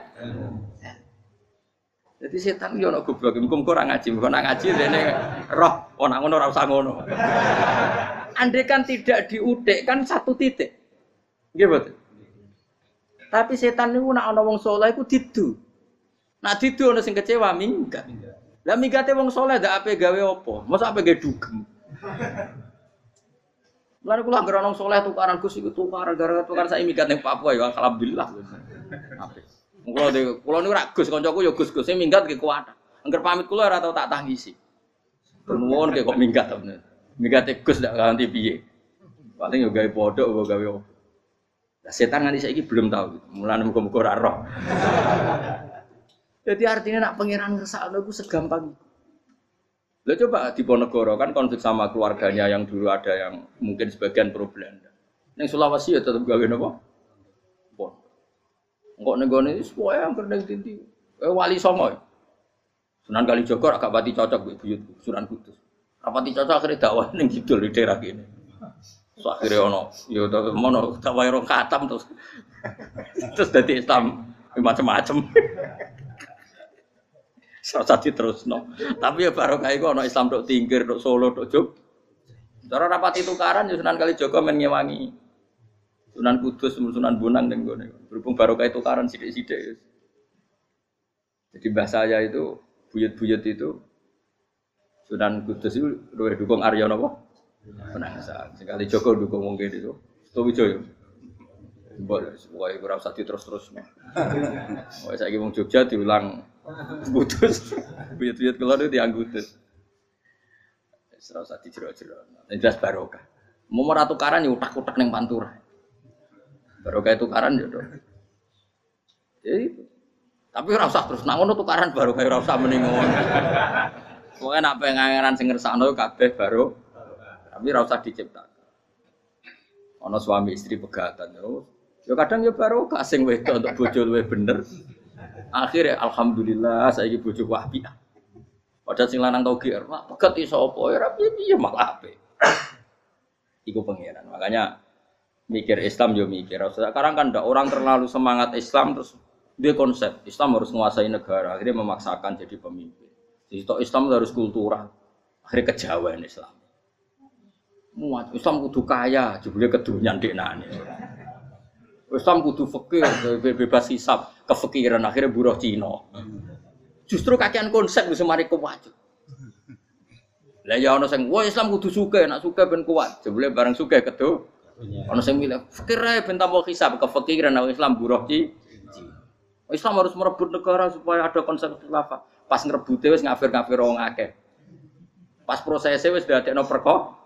Jadi setan yo ono goblok, muga ora ngaji, muga ora ngaji dene roh, oh nak ngono ora usah ngono. Andai kan tidak diudek kan satu titik. Nggih. Tapi setan niku nak ana wong saleh iku didu. Nak didu ana sing kecewa minggat. Lah minggate wong saleh ndak ape gawe apa? Masa ape gawe dugem. Lalu kula anggere ana saleh tukaran Gus iku tukaran gara-gara tukaran saya minggat ning Papua ya alhamdulillah. Ape. Kula de kula niku rak Gus kancaku ya Gus Gus sing minggat ke kuat. Angger pamit kula ora tau tak tangisi. Nuwun kok minggat to. Minggat Gus ndak ganti piye. Paling yo gawe podok apa gawe. Nah, setan nganti saiki belum tahu. Mulane muga-muga ora roh. Jadi artinya nak pangeran ngersakno iku segampang. Lah coba di Ponegoro kan konflik sama keluarganya yang dulu ada yang mungkin sebagian pro Belanda. Neng Sulawesi ya tetap gawe? Pon. Engkok ning gone wis pokoke angker ning tinti. Eh wali songo. Sunan Kalijogo agak pati cocok mbek buyut Sunan Kudus. Rapati cocok akhirnya dakwah ning kidul di daerah kene. So akhirnya ono, ya terus mono dakwah katam terus. terus dadi Islam macam-macam. Serasa terus no. Tapi ya baru kayak ono Islam dok tingkir, dok Solo, dok Jog. Cara rapati tukaran ya Sunan Kalijogo men ngewangi. Sunan Kudus, Sunan Bonang dan gue Berhubung baru kayak tukaran sidik-sidik. ya. Jadi bahasa saya itu buyut-buyut itu Sunan Kudus itu luwih dukung Arya napa? Penangsa. Sekali Joko dukung mungkin itu. Towijoyo. Mbok pokoke ora usah terus-terus. Pokoke saiki wong Jogja diulang putus. Buyut-buyut keluar itu ora usah dijero-jero. Yang jelas barokah. Mau ora tukaran ya utak-utak ning pantura. Barokah tukaran ya dong. Ya itu. Tapi ora usah terus nak ngono tukaran baru kayak ora usah mending ngono. Pokoke nak pengangeran sing ngersakno kabeh baru tapi ora usah diciptakan. Ana suami istri pegatan terus. Ya kadang ya baru sing wedok untuk bojo luwih bener. Akhirnya alhamdulillah saiki bojo wapi. Padahal sing lanang tau GR, mak pegat iso apa ya ora piye malah apik. Iku pangeran. Makanya mikir Islam yo mikir. Sekarang kan ndak orang terlalu semangat Islam terus dia konsep Islam harus menguasai negara, akhirnya memaksakan jadi pemimpin. Jadi Islam harus kultural, akhirnya kejauhan Islam. Muat Islam kudu kaya, jebule kedunyan deknane. Islam kudu fakir, be- bebas hisab, kefikiran akhirnya buruh Cina. Justru kakean konsep bisa mari kuat. Lah ya ana sing wah Islam kudu suka, nak suka ben kuat. Jebule bareng suka kedu. Ana sing milih fakir ae ben tambah hisab, kefikiran nak Islam buruh Cina. Islam harus merebut negara supaya ada konsep khilafah. Pas ngerebute wis ngafir-ngafir wong akeh. Pas prosesnya wis dadekno perko.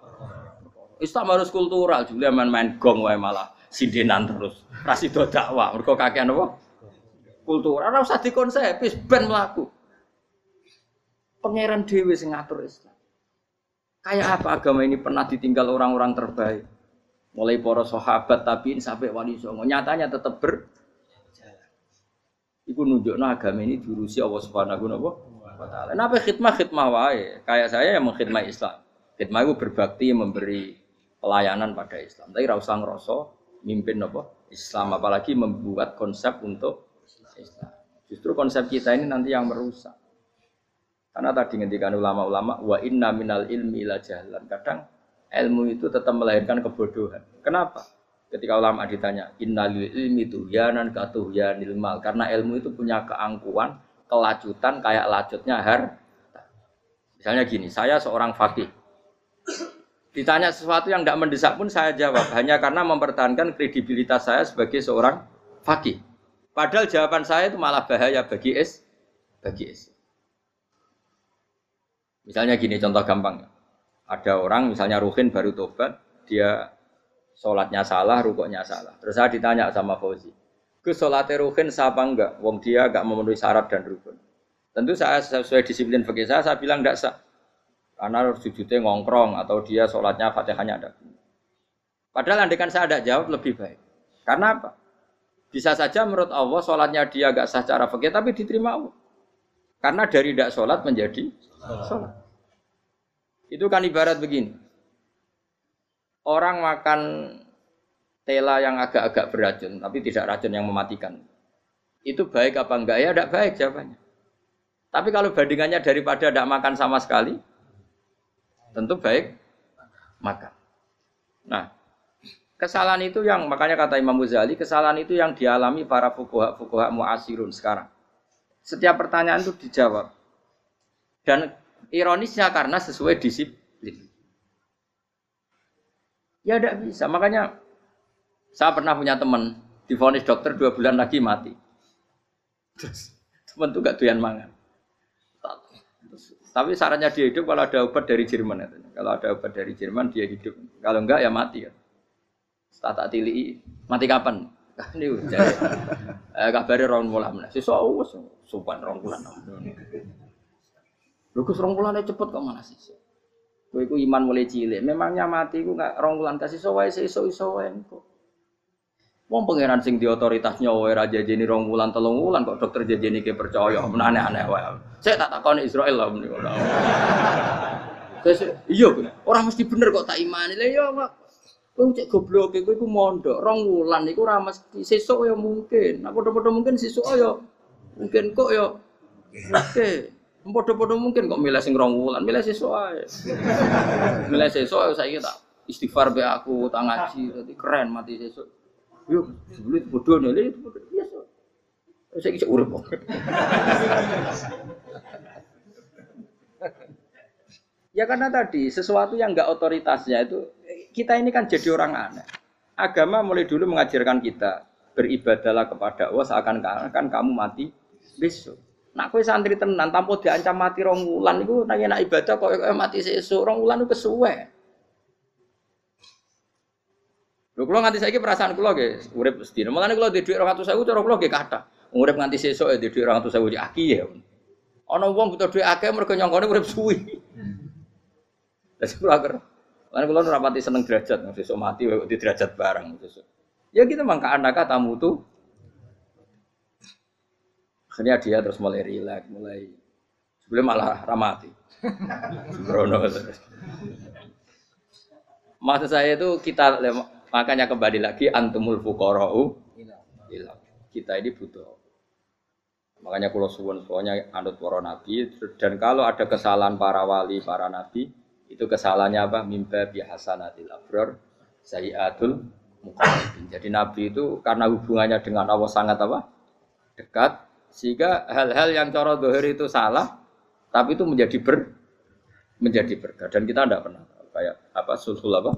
Islam harus kultural, jule main-main gong wae malah sindenan terus. Ra sida dakwah, mergo kakean apa? Kultural. Ora usah dikonsep, wis ben mlaku. Pangeran dhewe sing ngatur Islam. Kayak apa agama ini pernah ditinggal orang-orang terbaik? Mulai para sahabat tabiin sampai wali songo. Nyatanya tetap ber Iku nunjukno agama ini diurusi Allah Subhanahu wa taala. Napa khidmah khidmah wae. Kayak saya yang mengkhidmah Islam. Khidmah itu berbakti memberi pelayanan pada Islam. Tapi ra usah mimpin apa? Islam apalagi membuat konsep untuk Islam. Justru konsep kita ini nanti yang merusak. Karena tadi ngendikan ulama-ulama wa inna minal ilmi ila jahlan. Kadang ilmu itu tetap melahirkan kebodohan. Kenapa? Ketika ulama ditanya, innalil ilmi tuhyanan katuhyanil mal. Karena ilmu itu punya keangkuhan, kelacutan kayak lacutnya har. Misalnya gini, saya seorang fakih. Ditanya sesuatu yang tidak mendesak pun saya jawab. Hanya karena mempertahankan kredibilitas saya sebagai seorang fakih. Padahal jawaban saya itu malah bahaya bagi es, bagi es. Misalnya gini contoh gampang. Ada orang misalnya Ruhin baru tobat, dia sholatnya salah, rukuknya salah. Terus saya ditanya sama Fauzi, ke sholatnya Ruhin siapa enggak? Wong dia enggak memenuhi syarat dan rukun. Tentu saya sesuai disiplin fikih saya, saya bilang enggak sah. Karena sujudnya ngongkrong atau dia sholatnya fatihahnya ada. Padahal andekan saya ada jawab lebih baik. Karena apa? Bisa saja menurut Allah sholatnya dia enggak sah secara fikih tapi diterima Allah. Karena dari tidak sholat menjadi sholat. Itu kan ibarat begini. Orang makan tela yang agak-agak beracun, tapi tidak racun yang mematikan. Itu baik apa enggak? Ya tidak baik jawabannya. Tapi kalau bandingannya daripada tidak makan sama sekali, tentu baik makan. Nah, Kesalahan itu yang makanya kata Imam Ghazali, kesalahan itu yang dialami para fukuha fukuha muasirun sekarang. Setiap pertanyaan itu dijawab. Dan ironisnya karena sesuai disiplin. Ya tidak bisa. Makanya saya pernah punya teman difonis dokter dua bulan lagi mati. Terus teman tuh gak doyan mangan. Tapi sarannya dia hidup kalau ada obat dari Jerman. Kalau ada obat dari Jerman dia hidup. Kalau enggak ya mati ya. Tak tak tili mati kapan? Ini jadi eh, kabare rong bulan. Sesuk wis sopan rong bulan. Lho Gus rong bulan cepet kok mana sih? Kowe iku iman mulai cilik. Memangnya mati iku enggak rong bulan kasih so wae sesuk iso kok. Wong pangeran sing di otoritasnya wae ra jajeni rong bulan telung bulan kok dokter jajeni ke percaya men aneh-aneh wae. Saya tak takoni Israel lah menika. Iya, orang mesti bener kok tak imani. Lah iya, Pak. Kowe cek goblok kowe iku mondok rong wulan iku ora mesti sesuk ya mungkin. Nah padha-padha mungkin sesuk ya mungkin kok ya oke. Padha-padha mungkin kok milih sing rong wulan, milih sesuk ae. milih sesuk saiki tak istighfar be aku, tak ngaji, dadi keren mati sesuk. Yo, sebelum bodoh nih, itu biasa. Saya kisah urip kok. Ya karena tadi sesuatu yang enggak otoritasnya itu kita ini kan jadi orang aneh. Agama mulai dulu mengajarkan kita beribadalah kepada Allah seakan-akan kamu mati besok. Nak kowe santri tenan tanpa diancam mati rong wulan iku nanya nak ibadah kok mati sesuk rong wulan iku kesuwe. Lho kula nganti saiki perasaan kula nggih urip sedina. Mulane kula di dhuwit 200.000 cara kula nggih kathah. Urip nganti sesuk di dhuwit 200.000 di aki ya. Ana wong butuh dhuwit akeh mergo nyongkone urip suwi. Lah kula Lalu kalau rapati seneng derajat, besok mati, di derajat bareng. Besok. Ya kita mangka anak tamu tuh. Akhirnya dia terus mulai rileks, mulai sebelum malah ramati. Terus. Maksud saya itu kita makanya kembali lagi antumul fukorau Kita ini butuh. Makanya kalau suwon soalnya anut para nabi dan kalau ada kesalahan para wali, para nabi, itu kesalahannya apa? Mimba bihasanatil abror sayyatul muqarrabin. Jadi Nabi itu karena hubungannya dengan Allah sangat apa? Dekat sehingga hal-hal yang cara dohir itu salah tapi itu menjadi ber menjadi berkah dan kita tidak pernah kayak apa sulhul apa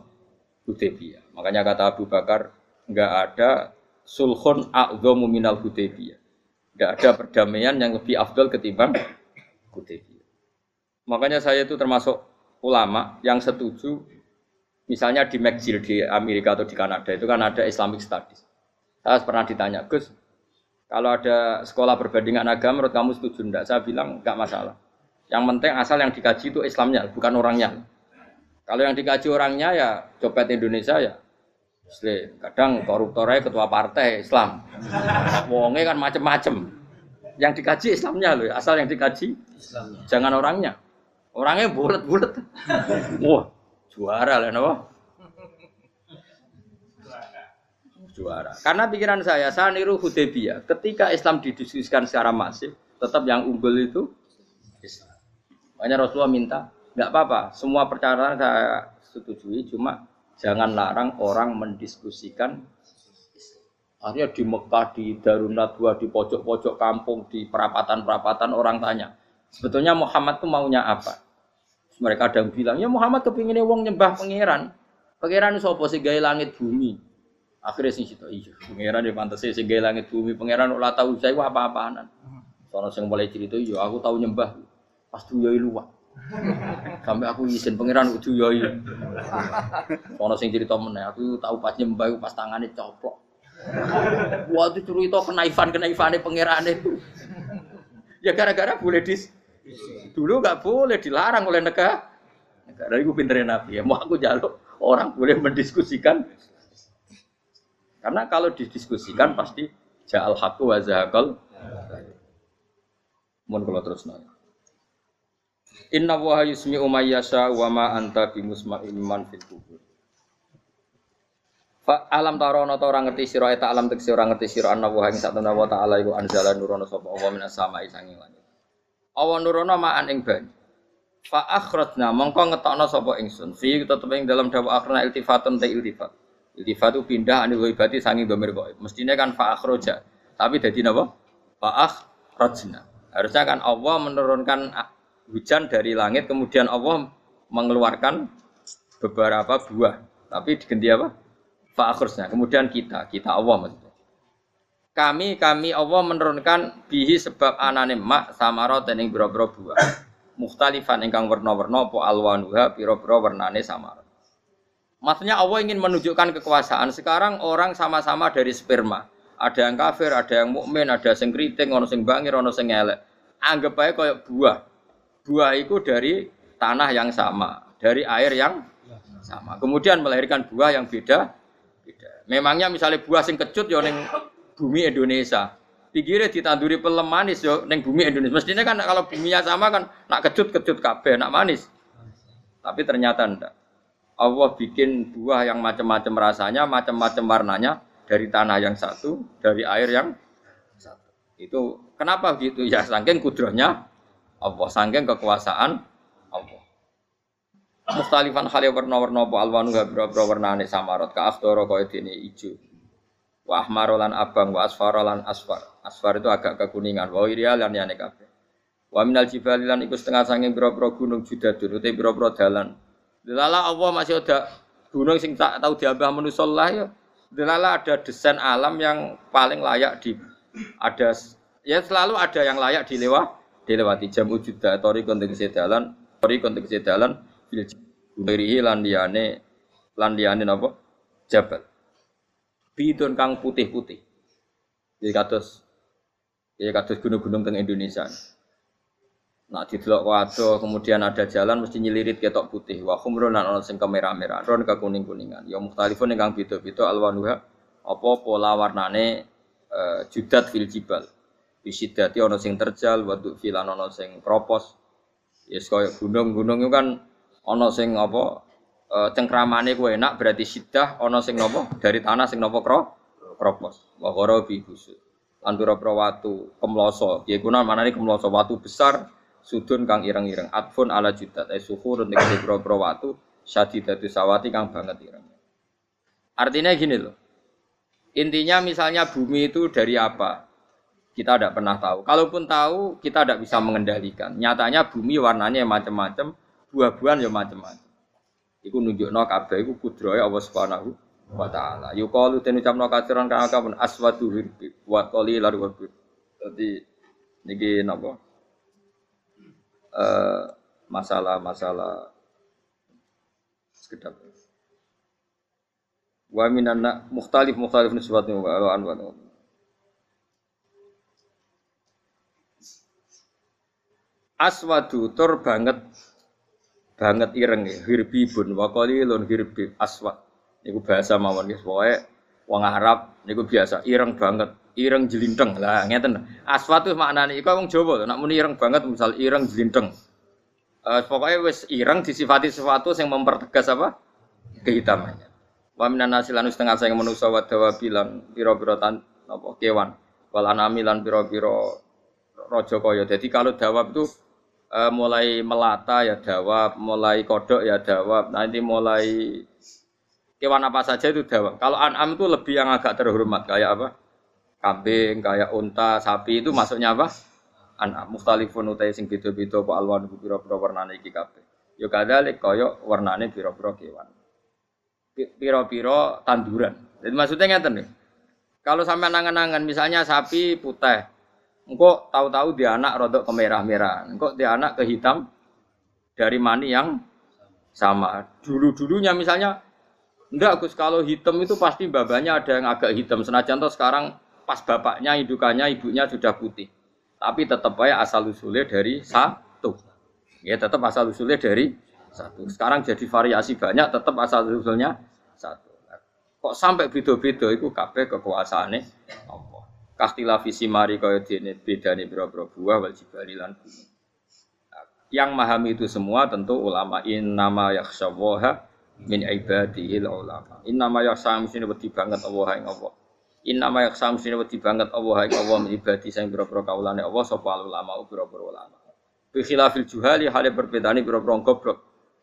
Hudaybiyah. Makanya kata Abu Bakar nggak ada sulhun a'dhamu minal Hudaybiyah. Nggak ada perdamaian yang lebih afdol ketimbang Hudaybiyah. Makanya saya itu termasuk ulama yang setuju misalnya di McGill di Amerika atau di Kanada itu kan ada Islamic Studies. Saya pernah ditanya, Gus, kalau ada sekolah perbandingan agama menurut kamu setuju enggak? Saya bilang enggak masalah. Yang penting asal yang dikaji itu Islamnya, bukan orangnya. Kalau yang dikaji orangnya ya copet Indonesia ya Muslim. Kadang koruptornya ketua partai Islam. Wonge kan macem-macem. Yang dikaji Islamnya loh, asal yang dikaji Islamnya. jangan orangnya. Orangnya bulat-bulat. Wah, juara lah no. Juara. Karena pikiran saya, saya niru Hudaybiyah. Ketika Islam didiskusikan secara masif, tetap yang unggul itu Islam. Makanya Rasulullah minta, nggak apa-apa, semua percakapan saya setujui, cuma jangan larang orang mendiskusikan Akhirnya di Mekah, di Darunat di pojok-pojok kampung, di perapatan-perapatan orang tanya, Sebetulnya Muhammad itu maunya apa? Mereka ada yang bilang, ya Muhammad kepinginnya wong nyembah pangeran. Pangeran itu apa sih gaya langit bumi? Akhirnya sih itu, iya, pangeran di pantas sih gaya langit bumi. Pangeran ulah tahu saya apa-apaanan. Soalnya saya mulai cerita, iya aku tahu nyembah. Pas tuh luwak. Sampai aku izin pangeran udah yoi. Soalnya sing cerita mana, aku tahu pas nyembah, pas tangannya coplok. Wah itu cerita kenaifan kenaifan pangeran itu. Ya gara-gara boleh dis Dulu nggak boleh dilarang oleh negara. Negara itu pinterin Nabi ya. Mau aku jaluk orang boleh mendiskusikan. Karena kalau didiskusikan pasti ja'al haqqu wa zahaqal. Mohon kalau terus nanya. Inna wa yusmi umayyasha wa ma anta bimusma'in man fil kubur. Fa alam tarono ta ora ngerti sira eta alam tekse ora ngerti sira anna wa ing satuna wa ta'ala iku anzala nurono sapa Allah minas sama'i sanging langit. Awan nurono ma'an ing banyu. Fa akhrajna mongko ngetokno sapa ingsun. Fi tetep ing dalam dawa akhrana iltifatun ta iltifat. Iltifat itu pindah anil ghaibati sanging domir gaib. Mestinya kan fa akhraja. Tapi jadi napa? Fa akhrajna. Harusnya kan Allah menurunkan hujan dari langit kemudian Allah mengeluarkan beberapa buah. Tapi diganti apa? Fa akhrajna. Kemudian kita, kita Allah maksudnya. Kami kami Allah menurunkan bihi sebab anane mak samarot dan ing boro buah. Mukhtalifan ingkang warna-warna apa alwanuha pira-pira warnane samar. Maksudnya Allah ingin menunjukkan kekuasaan. Sekarang orang sama-sama dari sperma. Ada yang kafir, ada yang mukmin, ada yang keriting, ono sing bangir, ono sing elek. Anggap aja kayak buah. Buah itu dari tanah yang sama, dari air yang sama. Kemudian melahirkan buah yang beda. Beda. Memangnya misalnya buah sing kecut ya ning bumi Indonesia. Pikirnya ditanduri pelem manis yo ning bumi Indonesia. Mestinya kan kalau buminya sama kan nak kecut-kecut kabeh, nak manis. Tapi ternyata ndak. Allah bikin buah yang macam-macam rasanya, macam-macam warnanya dari tanah yang satu, dari air yang satu. Itu kenapa gitu? Ya saking kudrohnya Allah, saking kekuasaan Allah. Mustalifan khali warna-warna apa alwanu gabra warnane samarot ka afdoro kaya dene ijo. Wa ahmarolan abang wa asfarolan asfar. Asfar itu agak kekuningan. Wa irial lan yane kabeh. Wa minal jibali lan iku setengah sanging pira-pira gunung judadun ute pira-pira dalan Delala Allah masih ada gunung sing tak tahu diambah manusia lah ya. Delala ada desain alam yang paling layak di ada ya selalu ada yang layak dilewat dilewati jam ujuda tori kontek sedalan tori kontek sedalan bil berihi landiane landiane apa? Jabal. Bidon kang putih-putih. Jadi kados ya kados gunung-gunung teng Indonesia. Nak didelok wado, kemudian ada jalan mesti nyelirit ketok putih. Wa khumrun lan ana sing kemerah-merah, ron ke kuning-kuningan. Ya mukhtalifun ingkang beda-beda. Alwanuha apa pola warnane uh, judat fil jibal. Bisidati ana sing terjal, wa filan ana sing kropos. Yes kaya gunung-gunung itu kan ana sing apa uh, cengkramane ku enak berarti sidah ana sing napa dari tanah sing napa kro kropos. Wa gharabi busuk. Lan pira-pira watu kemloso. Ya guna manane kemloso watu besar sudun kang ireng-ireng atfun ala judat ay suhurun tegese boro-boro watu syadidatu sawati kang banget ireng artinya gini loh intinya misalnya bumi itu dari apa kita tidak pernah tahu kalaupun tahu kita tidak bisa mengendalikan nyatanya bumi warnanya macam-macam buah-buahan ya macam-macam Iku nunjukno kabeh iku kudrohe Allah Subhanahu wa taala. Yuqalu den ucapno kasiran kang akeh aswadu hirbi wa qali lar wa Dadi niki napa? Eh, masalah-masalah sekedap. Wa minanna mukhtalif mukhtalif nisbatnya wa anwa. Aswadu tur banget banget ireng ya, hirbibun wa qalilun hirbi aswad. Niku bahasa mawon guys, pokoke wong Arab niku biasa ireng banget ireng jelinteng. Lah ngeten. Aswat itu maknanya iku wong Jawa nak muni ireng banget misal ireng jelinteng. Uh, pokoknya wis ireng disifati sesuatu yang mempertegas apa? Kehitamannya. Wa minan nasilan setengah saya manusa wa dawabilan pira-pira tan apa kewan. Wal anami lan pira-pira raja kaya. Jadi kalau dawab itu uh, mulai melata ya dawab mulai kodok ya dawab nanti mulai kewan apa saja itu dawab kalau anam itu lebih yang agak terhormat kayak apa kambing, kayak unta, sapi itu masuknya apa? Anak mukhtalifun utai sing beda-beda apa alwan pira-pira warnane iki kabeh. Ya kadalik kaya warnane pira-pira kewan. Pira-pira tanduran. Jadi maksudnya ngeten nih. Kalau sampai nangan-nangan misalnya sapi putih, engkau tahu-tahu dia anak rodok kemerah-merahan, engkau dia anak ke hitam dari mani yang sama. Dulu-dulunya misalnya Enggak Gus, kalau hitam itu pasti babanya ada yang agak hitam. Senajan toh sekarang pas bapaknya, indukannya, ibunya sudah putih. Tapi tetap aja asal usulnya dari satu. Ya tetap asal usulnya dari satu. Sekarang jadi variasi banyak, tetap asal usulnya satu. Kok sampai beda-beda itu kabeh kekuasaannya. Kastila visi mari kaya dene bedane pira-pira buah wal jibali. Yang memahami itu semua tentu ulama in nama yakhsyawaha min ibadihil ulama. In nama yakhsha mesti wedi banget Allah yang Allah. Inna ma yaksam sini wedi banget Allah ing Allah ibadi sing pira-pira kaulane Allah sapa ulama pira-pira ulama. Bi khilafil juhali hale perbedaane pira-pira goblok.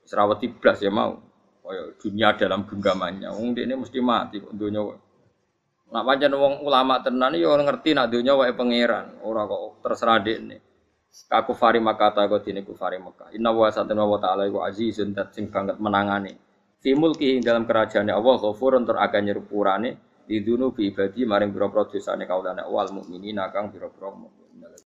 Serawati blas ya mau. Kaya dunia dalam genggamannya. Wong ini mesti mati kok dunia. Nak pancen wong ulama tenan ya ngerti nak dunia wae pangeran, ora kok terserah dekne. Kaku fari makata kok dene kufari Mekah. Inna wa satana wa ta'ala iku azizun dat sing banget menangani. Fi mulki dalam kerajaannya Allah ghafurun tur akan nyerupurane lidunu bi ibadi maring biro-biro dosane kaulane wal mukminina kang biro-biro mukmin.